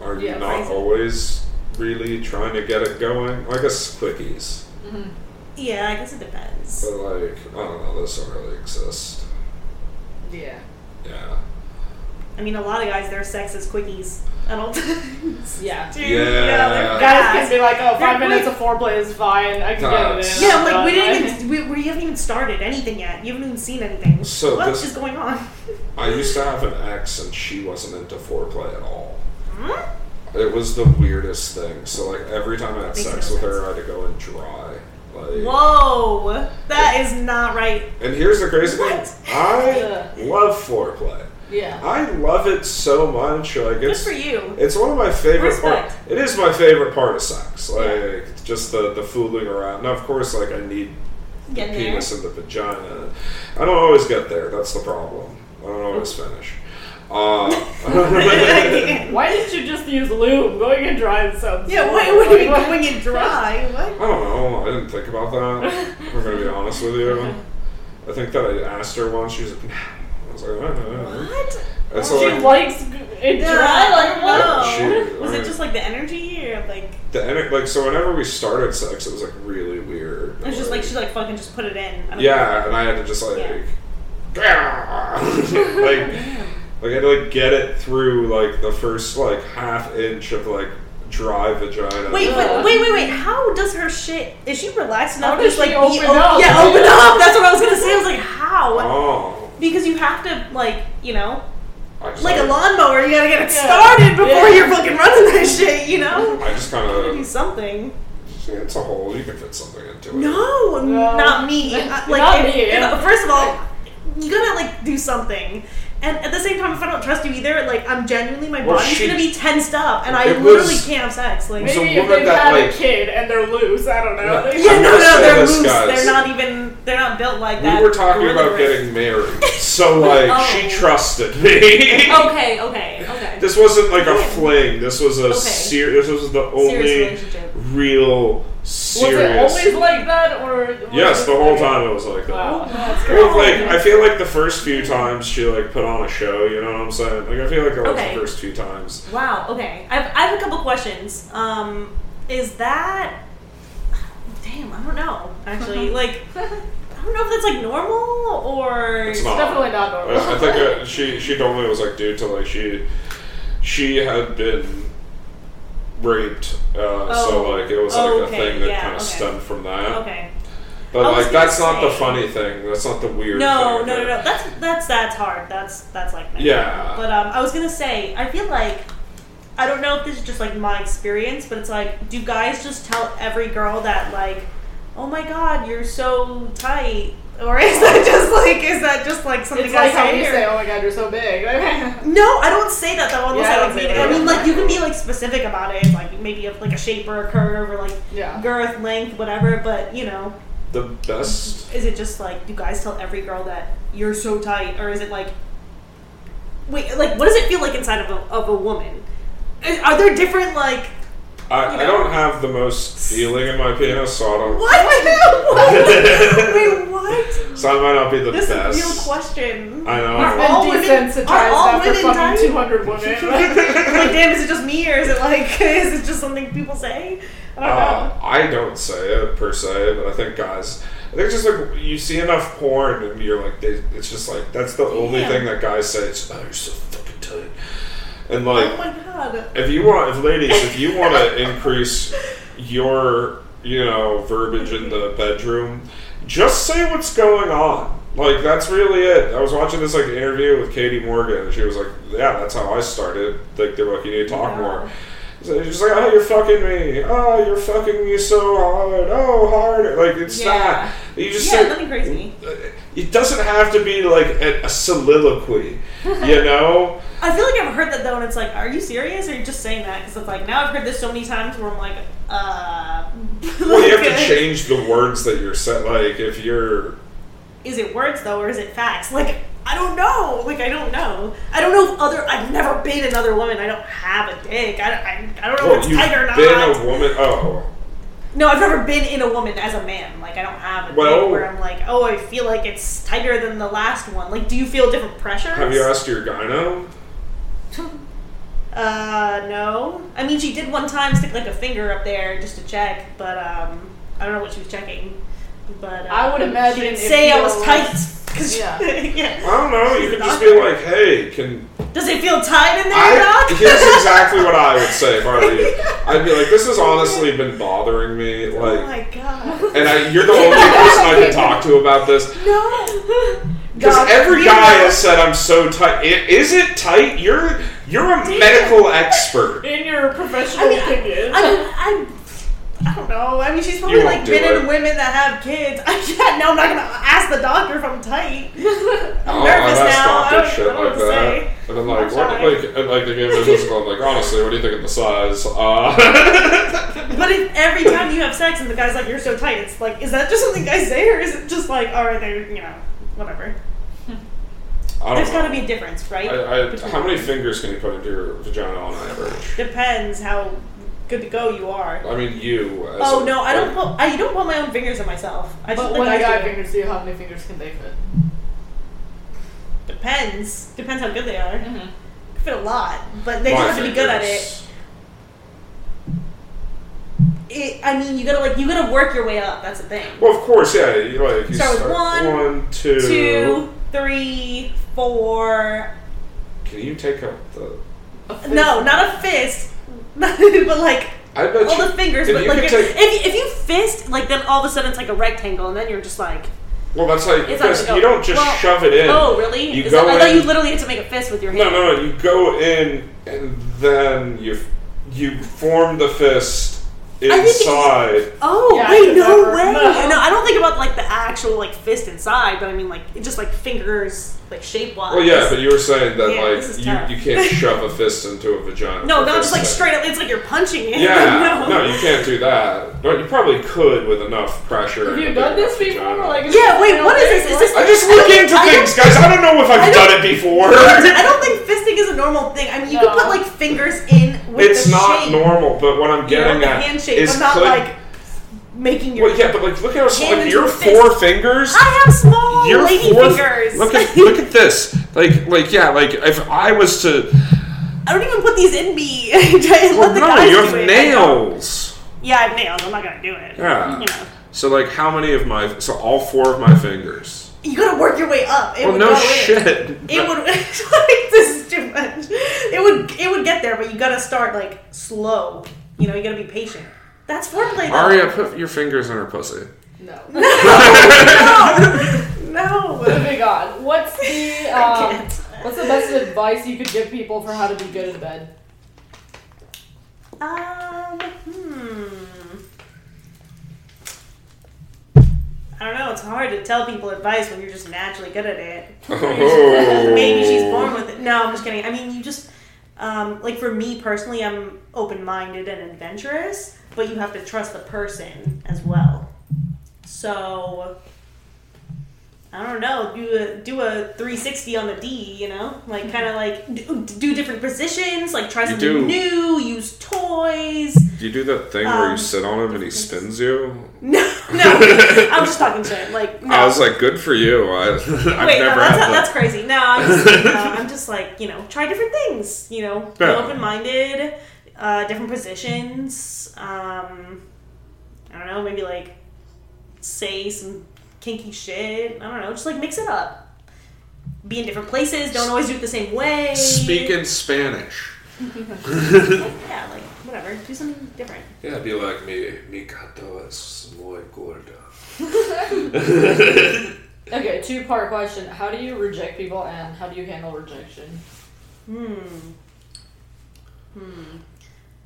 Are you Yeah, not crazy. always really trying to get it going? I guess quickies. Mhm. Yeah, I guess it depends. But like, I don't know, those don't really exist. Yeah. Yeah. I mean, a lot of guys, their sex is quickies at all times. Yeah. Dude, Yeah. they're Guys can be like, oh, five They're minutes quick. of foreplay is fine. I can get it in. Yeah, like we didn't even we, we haven't even started anything yet. You haven't even seen anything. So What is this- going on? I used to have an ex and she wasn't into foreplay at all. Hmm? It was the weirdest thing. So like every time I had Makes sex no with her. I had to go and dry. Like, Whoa, that is not right. and here's the crazy What? thing: I love foreplay. Yeah. I love it so much. Like Good it's for you. It's one of my favorite part. Respect. It is my favorite part of sex. Like Yeah. just the the fooling around. Now, of course, like I need the Get there. penis and the vagina. I don't always get there. That's the problem. I don't always finish. Uh, Why didn't you just use lube? Going in dry sounds. Yeah, so- wait, what do you be like, when you dry? I don't know. I didn't think about that. I'm gonna be honest with you. I think that I asked her once. She was like, I was like. What? And so She like likes it Yeah, dry. Like what? no. She- Was I it just like the energy or like the ener- like so whenever we started sex, it was like really weird. it was just like she like fucking just put it in? I don't Yeah, and I had to just like, like, like I had to like get it through like the first like half inch of like dry vagina. Wait, Yeah. but wait, wait, wait. How does her shit? Is she relaxed enough How to does like she be open o- up? Yeah, open up. That's what I was gonna say. I was like, how? Oh, Because you have to like, you know, like a lawnmower. You gotta get it Yeah. started before Yeah. you're fucking running that shit. You know, I just kind you gotta do something. It's a hole. You can fit something into it. No, No. not me. I- uh, like, Not if- me, if- yeah. first of all, you gotta like do something. And at the same time, if I don't trust you either, like I'm genuinely my Well, body's she- gonna be tensed up, and I It literally can't have sex. Like, was a Maybe if woman they've that, had like- a kid and they're loose, I don't know. Yeah. They- yeah, no, no, they're this, loose. guys. They're not even. They're not built like that. We that. were talking gorilla about wrist. getting married, so like Oh. she trusted me. Okay, okay, okay. This wasn't like a fling. This was a Okay. ser- This was the Serious only relationship. real Was it always like that, or yes, the whole like- time it was like that. Wow, that's Well, like I feel like the first few times she like put on a show. You know what I'm saying? Like I feel like that was Okay. the first few times. Wow. Okay. I've, I have a couple questions. Um, is that? Damn, I don't know. Actually, like, I don't know if that's like normal or. It's It's definitely not normal. I, I think uh, she she told me it was like due to like she she had been raped, uh, so Oh. like it was like a thing that yeah, kind of okay. stemmed from that. Okay. But like that's not the funny thing. That's not the weird. No, thing. no, no, no. That's that's that's hard. That's that's like. that. Yeah. But um, I was gonna say, I feel like. I don't know if this is just like my experience, but it's like, do guys just tell every girl that like, oh my god, you're so tight, or is that just like, is that just like something It's I like how say? you or- say, "Oh my god, you're so big." No, I don't say that though. Unless Yeah, I I don't don't mean it. that I mean, like you can be like specific about it, like maybe of like a shape or a curve or like Yeah. girth, length, whatever. But you know, The best. is it just like do guys tell every girl that you're so tight, or is it like wait, like what does it feel like inside of a of a woman? Are there different like I, you I don't have the most feeling in my penis, so I don't. what? what? Wait, what? So I might not be the This is a best. real question. I know. Are Been all women- desensitized are all after women fucking 200 women. like, damn, is it just me, or is it like is it just something people say? I don't know. Uh, I don't say it per se, but I think guys, I think just like you see enough porn and you're like, they, it's just like that's the only Yeah. thing that guys say. It's oh, you're so fucking tight, and like oh my god. if you want, if ladies, if you want to increase your you know verbiage in the bedroom, just say what's going on. Like that's really it. I was watching this like interview with Katie Morgan, and she was like, "Yeah, that's how I started." Like they were like, "You need to talk Yeah. more." So she's like, "Oh, you're fucking me. Oh, you're fucking me so hard. Oh, harder." Like it's Yeah. that. You just Yeah, say, nothing crazy. It doesn't have to be like a, a soliloquy, you know. I feel like I've heard that though, and it's like, are you serious, or are you just saying that? Because it's like now I've heard this so many times where I'm like, uh. Well, you have to change the words that you're set. Like if you're Is it words though, or is it facts? Like I don't know. Like I don't know. I don't know if other. I've never been another woman. I don't have a dick. I, I, I don't know well, if it's tight or not. been a woman. Oh, No, I've never been in a woman as a man. Like I don't have a Well- dick where I'm like, oh, I feel like it's tighter than the last one. Like, do you feel different pressures? have you asked your gyno? Uh, no. I mean, she did one time stick like a finger up there just to check, but um, I don't know what she was checking. But uh, I would imagine she didn't say I was tight. tight. 'cause- Yeah. yeah. I don't know. You She's could just doctor. be like, "Hey, can Does it feel tight in there, I?" Doc? Here's exactly what I would say if I were you. I'd be like, "This has honestly been bothering me." Like, oh Like, my god. and I, you're the only person I can talk to about this. No. Because every guy has said I'm so tight. Is it tight? You're you're a Damn. medical expert. In your professional I mean, opinion. I, mean, I, I don't know. I mean, she's probably You won't like do been it. in women that have kids. I can't. No, I'm not gonna ask the doctor if I'm tight. I'm Oh, nervous I've now. I don't, shit I don't know like what to that. say. And I'm like, what, sorry. like, and like they give me a physical. I'm like, honestly, what do you think of the size? Uh, But if every time you have sex and the guy's like, "You're so tight," it's like, is that just something guys say, or is it just like, all right, there, you know, whatever? I don't got to be a difference, right? I, I, how many fingers can you put into your vagina on average? Depends how good to go you are. I mean, you. As Oh a- no, I don't like, put. I don't put my own fingers in myself. I just but let when a guys guy do fingers you, how many fingers can they fit? Depends. Depends how good they are. Mm-hmm. Could fit a lot, but they my just have to be good at it. it. I mean, you gotta like you gotta work your way up. That's the thing. Well, of course, yeah. You like you Start with one, one, two. Two, three, four. Can you take out the? No, not a fist, but like I bet all you. the fingers. if But you like if, take- if if you fist, like then all of a sudden it's like a rectangle, and then you're just like, Well, that's how you, It's not because you don't just well, shove it in. oh really? You Is go that, I thought in- you literally had to make a fist with your hand. No, no, no. You go in and then you you form the fist think it- inside. Oh Yeah, I wait, no never. way! No. No. I don't think about like the actual like fist inside, but I mean like it just like fingers like shape wise. Well, yeah, but you were saying that Yeah, like you, you can't shove a fist into a vagina. no, for not just like fist straight up. It's like you're punching it. Yeah, no. no, you can't do that. But you probably could with enough pressure. Have you done this enough before? vagina. Like, Yeah, wait, what is this? Is this? I just look into I don't- things, guys. I don't know if I've done it before. I don't think fisting is a normal thing. I mean, you No. could put like fingers in with it's not shape, normal, but what I'm you know, getting at is not could, like making your. Well, yeah, but like, look how Like, your four fist. fingers. I have small Your lady four. fingers. Look at look at this. Like like yeah. Like if I was to. I don't even put these in me. Well, no, you have. Nails. Yeah, I have nails. I'm not gonna do it. Yeah. You know, So like, how many of my? So all four of my fingers. You gotta work your way up. It Well, would no go in. shit. It would. like, this is too much. It would. It would get there, but you gotta start like slow. You know, you gotta be patient. That's foreplay. though. Aria, put your fingers in her pussy. No. No. No. Moving on. What's the um, can't. what's the best advice you could give people for how to be good in bed? Um. Hmm. I don't know. It's hard to tell people advice when you're just naturally good at it. Oh. Maybe she's born with it. No, I'm just kidding. I mean, you just um, like for me personally, I'm open-minded and adventurous, but you have to trust the person as well. So I don't know. Do a do a 360 on the D. You know, like kind of like do, do different positions. Like try something new. Use toys. Do you do that thing where you Um, sit on him and he spins you? No, no. I'm just talking shit. Like no. I was like, good for you. I, I've Wait, never no, that's, that's crazy. No, I'm just, uh, I'm just like, you know, try different things. You know, be Yeah. open minded, uh, different positions. Um, I don't know, maybe like say some kinky shit. I don't know, just like mix it up. Be in different places. Don't always do it the same way. Speak in Spanish. Yeah, like whatever. Do something different. Yeah, be like me. Mi gato es muy gordo. Okay, two part question. How do you reject people and how do you handle rejection? Hmm. Hmm.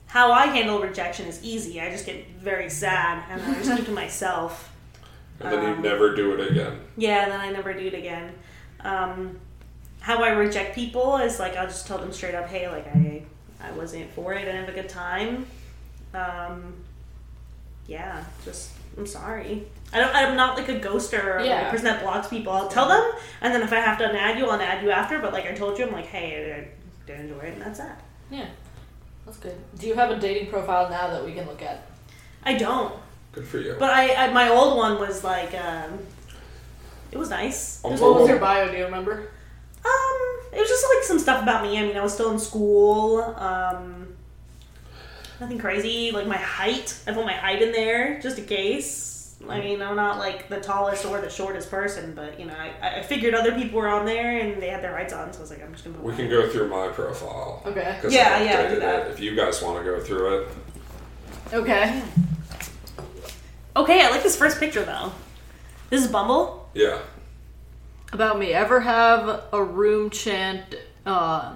How I handle rejection is easy. I just get very sad and I just keep to myself. And then you Um, never do it again. Yeah, then I never do it again. Um, how I reject people is like I'll just tell them straight up, hey, like I I wasn't for it. I didn't have a good time. Um, yeah, just I'm sorry. I don't. I'm not like a ghoster or like Yeah. a person that blocks people. I'll tell them, and then if I have to add you, I'll add you after. But like I told you, I'm like, hey, I didn't enjoy it, and that's that. Yeah, that's good. Do you have a dating profile now that we can look at? I don't. Good for you. But I, I my old one was like, um, it was nice. It was What was your bio? Do you remember? Um, it was just like some stuff about me. I mean, I was still in school. Um, nothing crazy. Like my height, I put my height in there just in case. I mean, I'm not like the tallest or the shortest person, but you know, I, I figured other people were on there and they had their heights on, so I was like, I'm just gonna put. we can go through my profile. Okay. Yeah, I've yeah, do that. it, If you guys want to go through it. Okay. Okay, I like this first picture though. This is Bumble. Yeah. About me. Ever have a room chant uh,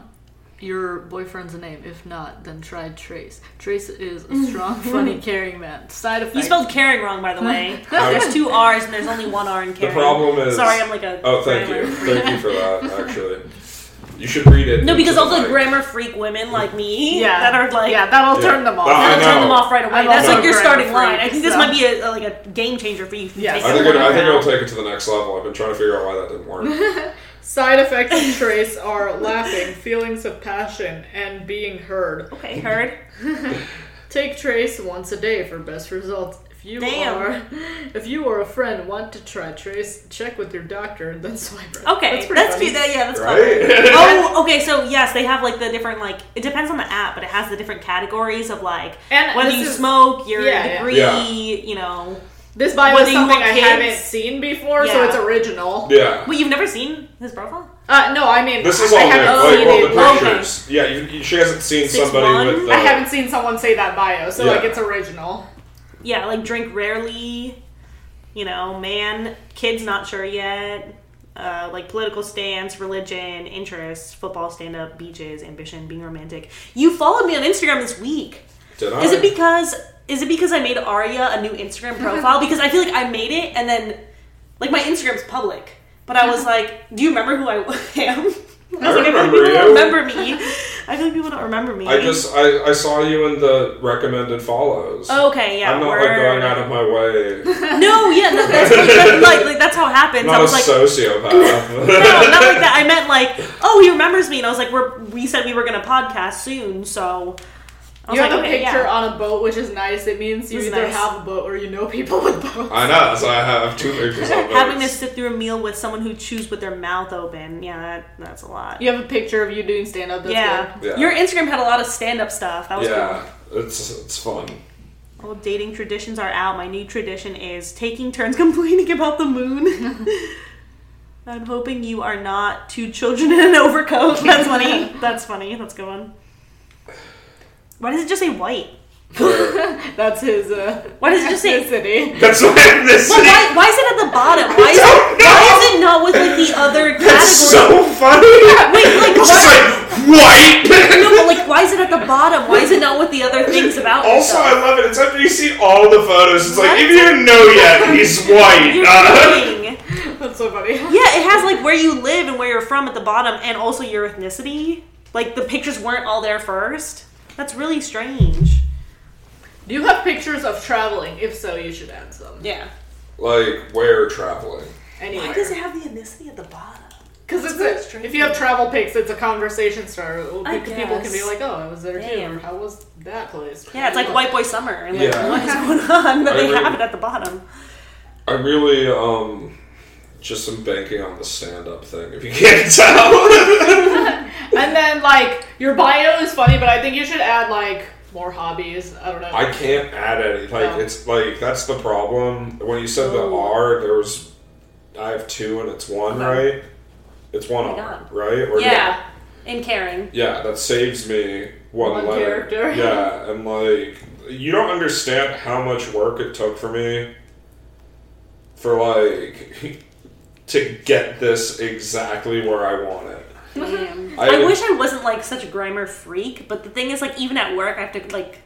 your boyfriend's name? If not, then try Trace. Trace is a strong, funny, caring man. Side effect. You spelled caring wrong, by the way. there's two R's and there's only one R in caring. The problem is. Sorry, I'm like a. Oh, thank grammar you. Thank you for that, actually. You should read it. No, because the all the mic. grammar freak women like me yeah. that are like yeah, that'll Yeah. turn them off. Uh, that'll turn them off right away. I'm That's like your starting grammar line. I freak, think this so- might be a, a- like a game changer for you. if you Yes. take I think, it, I think it'll take it to the next level. I've been trying to figure out why that didn't work. Side effects of Trace are laughing, feelings of passion, and being heard. Okay, heard. Take Trace once a day for best results. If you Damn. are, if you or a friend want to try Trace, check with your doctor and then swipe right. Okay, that's, pretty that's funny. cute. That, yeah, that's Right? clever. oh, okay. So yes, they have like the different like it depends on the app, but it has the different categories of like And whether this you is- smoke, your Yeah, yeah. degree, Yeah. you know. This bio Whether is something I kids- haven't seen before, so it's original. Yeah. Wait, you've never seen his profile? Uh, no, I mean, This is I all new. haven't Like, seen well, it. the Okay. pictures. Yeah, you, you, she hasn't seen Six somebody one? with the. I haven't seen someone say that bio, so Yeah. like it's original. Yeah, like drink rarely. You know, man, kids not sure yet. Uh, like political stance, religion, interests, football, stand up, beaches, ambition, being romantic. You followed me on Instagram this week. Did I? Is it because is it because I made Aria a new Instagram profile? because I feel like I made it and then like my Instagram's public. But I was like, do you remember who I am? I was I like, remember I feel like people you. don't remember me. I feel like people don't remember me. I just I, I saw you in the recommended follows. Oh, okay, yeah. I'm not like going out of my way. No, yeah, no, that's like, like, like that's how it happens. Not I a was like, sociopath. no, not like that. I meant like, oh, he remembers me, and I was like, we're we said we were gonna podcast soon, so I was You like, have a okay, picture yeah. on a boat, which is nice. It means you either nice. have a boat or you know people with boats. I know, so I have two pictures of Having to sit through a meal with someone who chews with their mouth open, yeah, that, that's a lot. You have a picture of you doing stand up. yeah. Yeah. your Instagram had a lot of stand-up stuff. That was Yeah, it's it's fun. cool. All dating traditions are out. My new tradition is taking turns complaining about the moon. I'm hoping you are not two children in an overcoat. That's funny. That's funny. That's a good one. Why does it just say white? That's his. Uh, Why does it just say? ethnicity. That's what this But why, why is it at the bottom? Why is it, why is it not with like the other categories? That's so funny. Wait, like It's just why? like white. No, but like why is it at the bottom? Why is it not with the other things about Also, I yourself? love it. It's after you see all the photos. It's like What? if you didn't know yet, he's white. You're Uh, kidding. That's so funny. Yeah, it has like where you live and where you're from at the bottom, and also your ethnicity. Like the pictures weren't all there first. That's really strange. Do you have pictures of traveling? If so, you should add some. Yeah. like where traveling? Anyway. Why does it have the ethnicity at the bottom? Because it's very a, strange. if you have travel pics, it's a conversation starter. Well, I pe- People can be like, "Oh, I was there Damn. too," or "How was that place?" Yeah, it's like White Boy Summer, and like Yeah. what is going on? But I they really- have it at the bottom. I really um just some banking on the stand-up thing. If you can't tell. And then like your bio is funny, but I think you should add like more hobbies. I don't know. I can't add any. Like Oh. it's like that's the problem. When you said the Oh. R, there was I have two and it's one, right? It's one Oh R, right? Or Yeah, In caring. Yeah, that saves me one, One letter. character. Yeah, and like you don't understand how much work it took for me for like to get this exactly where I want it. Damn. I- I, wish I wasn't like such a grammar freak, but the thing is, like, even at work, I have to like,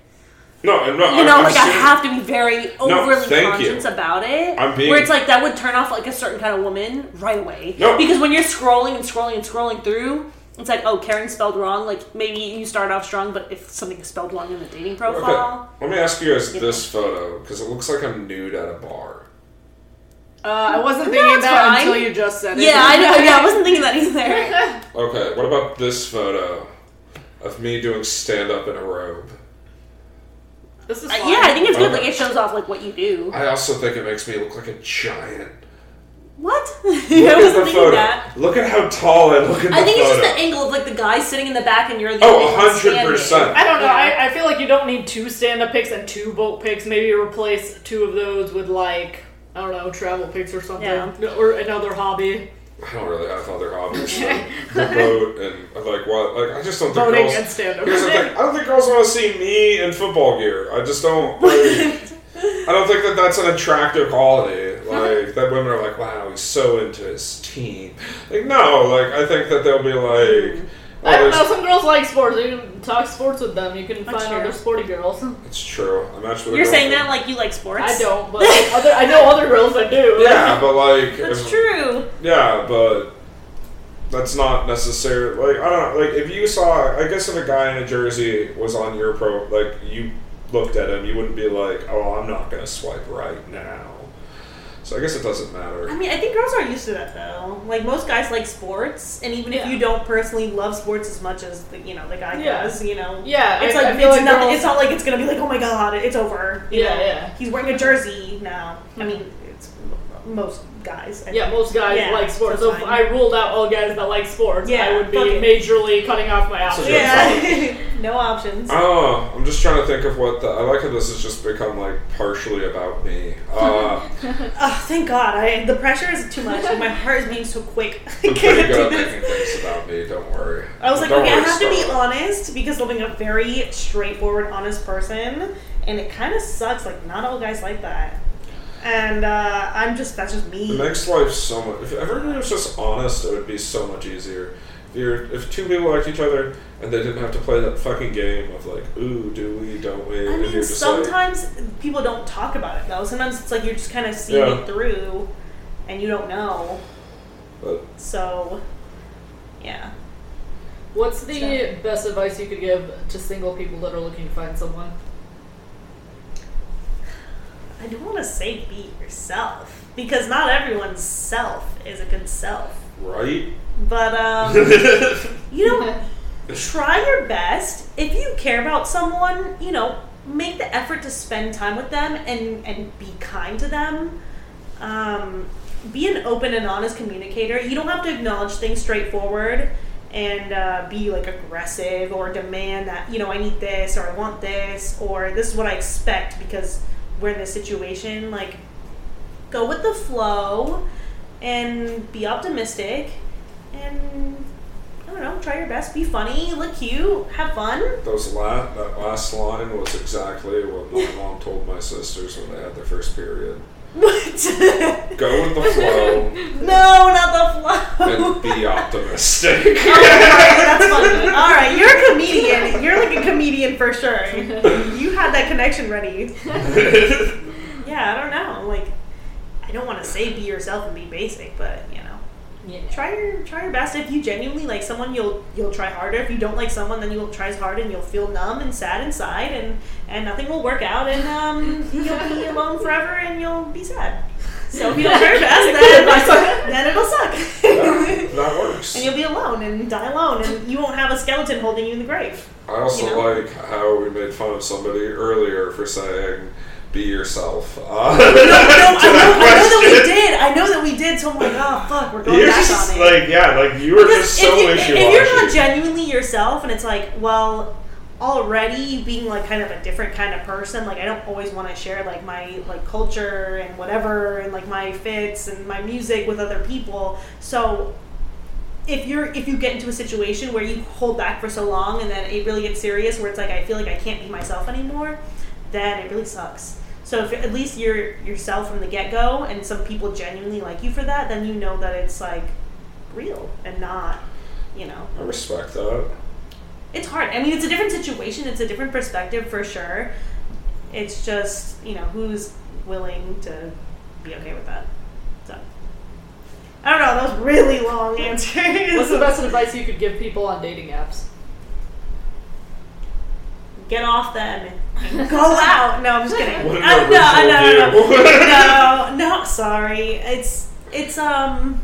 No, no, you I'm- know, I'm like I serious. have to be very overly you. conscious about it. I'm being- where it's like that would turn off like a certain kind of woman right away. No. because when you're scrolling and scrolling and scrolling through. It's like, oh, Karen spelled wrong. Like maybe you start off strong, but if something is spelled wrong in the dating Okay, profile, let me ask you guys You this photo because it looks like I'm nude at a bar. Uh, I wasn't thinking it's that fine. until you just said it. yeah, I know. Yeah, I wasn't thinking that either. Okay, what about this photo of me doing stand up in a robe? This is Uh, yeah, I think it's good. Okay. Like it shows off like what you do. I also think it makes me look like a giant. What? Look I at wasn't the thinking photo. that. Look at how tall I look in the I think it's just the angle of like the guy sitting in the back and you're the Oh, only 100%. I don't know. Yeah. I, I feel like you don't need two stand-up pics and two boat pics. Maybe replace two of those with like I don't know travel pics or something, Yeah. or another hobby. I don't really have other hobbies. than the boat and like what? Like I just don't think Voting girls. and stand-up. Here's the thing. I don't think girls want to see me in football gear. I just don't. Like, I don't think that that's an attractive quality. Like that women are like, wow, he's so into his team. Like no, like I think that they'll be like, hmm. Oh, I don't know. Some girls like sports. You can talk sports with them. You can That's find true. other sporty girls. it's true. I'm actually. You're saying that like you like sports? I don't, but like, other I know other girls that do. Yeah, but like. That's if- true. Yeah, but that's not necessarily like I don't know. Like if you saw, I guess if a guy in a jersey was on your pro, like you looked at him, you wouldn't be like, "Oh, I'm not gonna swipe right now." So I guess it doesn't matter. I mean, I think girls are used to that though. Like most guys like sports, and even if you don't personally love sports as much as the you know the guy Yeah. does, you know. Yeah, It's I- like I feel it's like not. girls- It's not like it's gonna be like, oh my god, it's over. you Yeah, know? yeah. He's wearing a jersey now. I mean, it's most guys. I Yeah, think. most guys Yeah, like sports. so So if. I ruled out all guys that like sports, Yeah, I would be fuck majorly cutting off my options. Yeah, no options. Oh, I'm just trying to think of what the. I like how this has just become like partially about me. Uh, Oh, thank God! I the pressure is too much. Like, my heart is beating so quick. I I'm pretty can't do good at making things about me. Don't worry. I was like, Don't okay, I worry, have to be honest because I'm being a very straightforward, honest person, and it kind of sucks. Like, not all guys like that, and uh, I'm just that's just It me. makes life so much. If everybody was just honest, it would be so much easier. If you're if two people liked each other and they didn't have to play that fucking game of like, ooh, do we, don't we? I and mean, you're just like, sometimes people don't talk about it though. Sometimes it's like you're just kind of seeing Yeah. it through, and you don't know. but So, yeah. What's the So- best advice you could give to single people that are looking to find someone? I don't want to say be yourself because not everyone's self is a good self. right? But um, you know, try your best. If you care about someone, you know, make the effort to spend time with them and and be kind to them. Um, be an open and honest communicator. You don't have to acknowledge things straightforward and uh, be like aggressive or demand that you know I need this or I want this or this is what I expect because we're in this situation. Like, go with the flow and be optimistic and I don't know, try your best, be funny, look cute, have fun. Those la- that last line was exactly what my mom told my sisters when they had their first period. What? Go with the flow no, not the flow. and be optimistic. Oh, Alright, that's funny. Alright, you're a comedian. You're like a comedian for sure. You had that connection ready. Yeah, I don't know. Like, I don't want to say be yourself and be basic, but you know, Yeah. try your try your best. If you genuinely like someone, you'll you'll try harder. If you don't like someone, then you'll try as hard, and you'll feel numb and sad inside, and and nothing will work out, and um, you'll be alone forever, and you'll be sad. So if you don't try your best, then, then it'll suck. that, that works. and you'll be alone and die alone, and you won't have a skeleton holding you in the grave. I also you know? like how we made fun of somebody earlier for saying, "Be yourself." Uh, No, I know, I know, I know that we did. I know that we did. So I'm like, oh fuck, we're going You're back just on it. like, yeah, like you were Because just so if, you, wishy if you're not genuinely yourself, and it's like, well, already being like kind of a different kind of person, like I don't always want to share like my like culture and whatever, and like my fits and my music with other people. So if you're if you get into a situation where you hold back for so long and then it really gets serious, where it's like I feel like I can't be myself anymore, then it really sucks. So if at least you're yourself from the get go, and some people genuinely like you for that, then you know that it's like real and not, you know, I respect that. It's hard. I mean, it's a different situation. It's a different perspective for sure. It's just you know who's willing to be okay with that. So I don't know. That was really long answer. What's the best advice you could give people on dating apps? Get off them go out. No, I'm just kidding. Uh, no, no, no, original no, no, no. Sorry. It's it's um.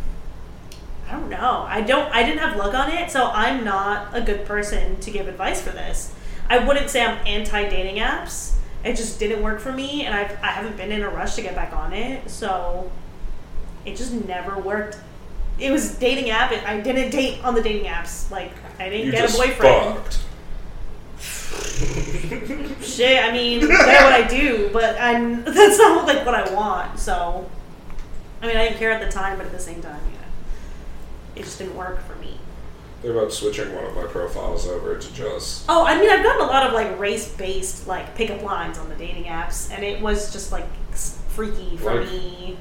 I don't know. I don't. I didn't have luck on it, so I'm not a good person to give advice for this. I wouldn't say I'm anti dating apps. It just didn't work for me, and I've I haven't been in a rush to get back on it, so it just never worked. It was dating app. and I didn't date on the dating apps. Like I didn't You get a boyfriend. fucked. Shit, I mean, that's what I do, but I'm that's not like what I want. So, I mean, I didn't care at the time, but at the same time, it just didn't work for me. They're about switching one of my profiles over to just. Oh, I mean, I've gotten a lot of like race-based like pickup lines on the dating apps, and it was just like freaky for Like- me.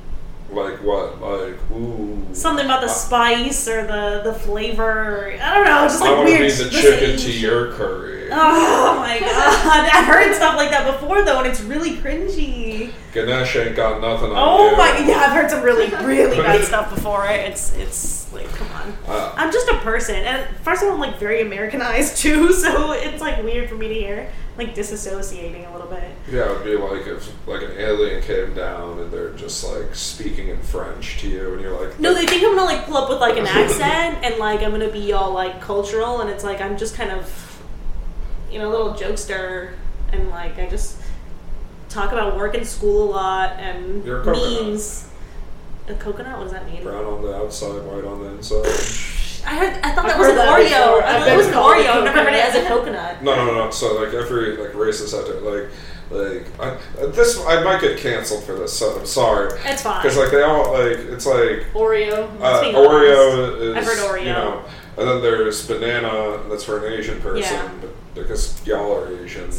Like what? Like ooh. Something about the I- spice or the the flavor. I don't know, just I like want to weird. be the chicken to your curry. Oh my god! I've heard stuff like that before though, and it's really cringy. Ganesh ain't got nothing on it. Oh you. my! Yeah, I've heard some really, really bad stuff before. It's, it's like, come on. Uh, I'm just a person, and first of all, I'm like very Americanized too, so it's like weird for me to hear, like disassociating a little bit. yeah, it would be like if like an alien came down and they're just like speaking in French to you, and you're like, No, they think I'm gonna like pull up with like an accent, and like I'm gonna be all like cultural, and it's like I'm just kind of, you know, a little jokester, and like I just talk about work and school a lot, and memes. A coconut? What does that mean? brown on the outside, white on the inside. I heard. I thought I've that was an that Oreo. before. I thought it was an Oreo. I've never heard it as a coconut. coconut. No, no, no, no. So like every like racist out there, like like I, uh, this, I might get canceled for this. So I'm sorry. It's fine. Because like they all like it's like Oreo. uh, Oreo is I've heard Oreo. you know, and then there's banana. That's for an Asian person, Yeah. but because y'all are Asian.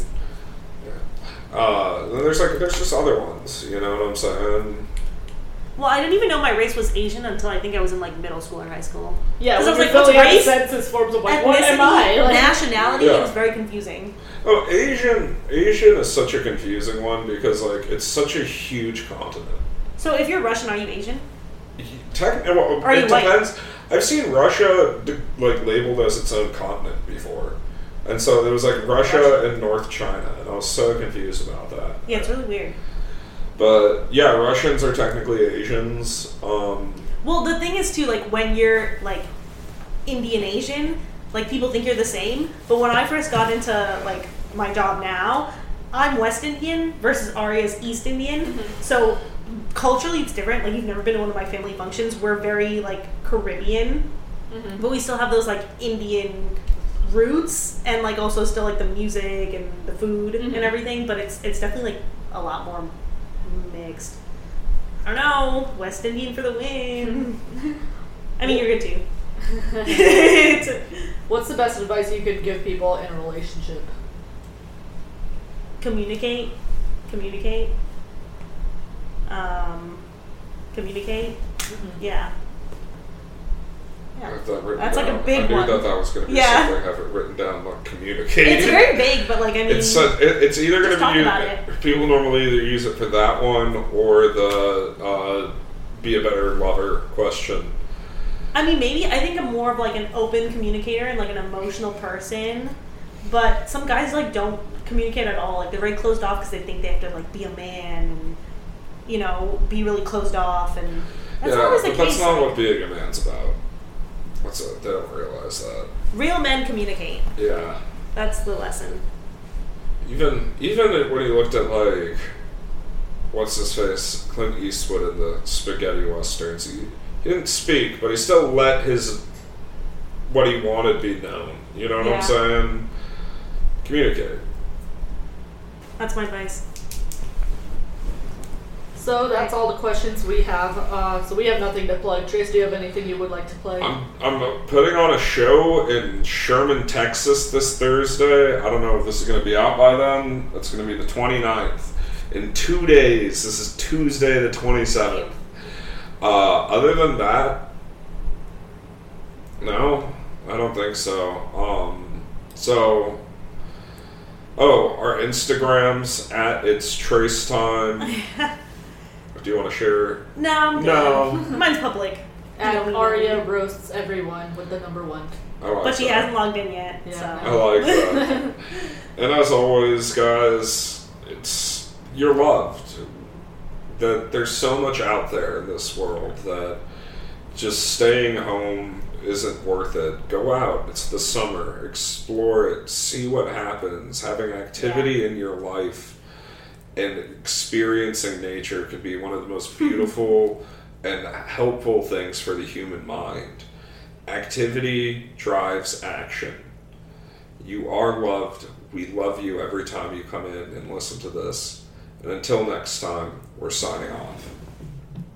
Yeah. Uh, then there's like there's just other ones. You know what I'm saying? Well, I didn't even know my race was Asian until I think I was in like middle school or high school. Yeah, because I was like, what's filling race? census forms of like, what am I? Like, nationality, Yeah. it was very confusing. Oh, Asian Asian is such a confusing one because like it's such a huge continent. So if you're Russian, are you Asian? Technically, eh, well, Are it you white? depends. I've seen Russia like labeled as its own continent before, and so there was like Russia Russia. and North China, and I was so confused about that. Yeah, it's really weird. But yeah, Russians are technically Asians. Um, Well, the thing is too, like when you're like Indian Asian, like people think you're the same. But when I first got into like my job now, I'm West Indian versus Aria's East Indian. So culturally, it's different. Like you've never been to one of my family functions. We're very like Caribbean, but we still have those like Indian roots and like also still like the music and the food and Mhm. everything. But it's it's definitely like a lot more mixed. I don't know. West Indian for the win. I mean, you're good too. What's the best advice you could give people in a relationship? communicate, communicate, um, communicate. Yeah. I Yeah. have that written That's like a down. big I knew one. that that was going to be Yeah. something. I have it written down, like communicate. It's very big, but like I mean, It's such, it, it's either going to be used, it. people normally either use it for that one or the uh, be a better lover question. I mean, maybe I think I'm more of like an open communicator and like an emotional person. But some guys like don't communicate at all. Like they're very closed off because they think they have to like be a man and you know be really closed off and that's yeah, not always the case. that's not Like, what being a man's about. That's it. They don't realize that. real men communicate. Yeah. That's the lesson. Even even when he looked at like what's his face Clint Eastwood in the spaghetti westerns, he, he didn't speak, but he still let his what he wanted be known. You know what Yeah. I'm saying? Communicate. That's my advice. So that's all the questions we have. Uh, so we have nothing to plug. Trace, do you have anything you would like to play? I'm I'm putting on a show in Sherman, Texas this Thursday. I don't know if this is going to be out by then. It's going to be the 29th. In two days. This is Tuesday the 27th. Uh, other than that, no, I don't think so. Um, so, oh, our Instagrams at it's trace time. Do you want to share? No, I'm. No. Mine's public. and No, we Aria roasts everyone with the number one. I like But she that. hasn't logged in yet. Yeah, I so like that. and as always, guys, it's you're loved. That there's so much out there in this world that just staying home isn't worth it. Go out. It's the summer. Explore it. See what happens. Having activity in your life and experiencing nature could be one of the most hmm. beautiful and helpful things for the human mind. Activity drives action. You are loved. We love you every time you come in and listen to this. And until next time, we're signing off.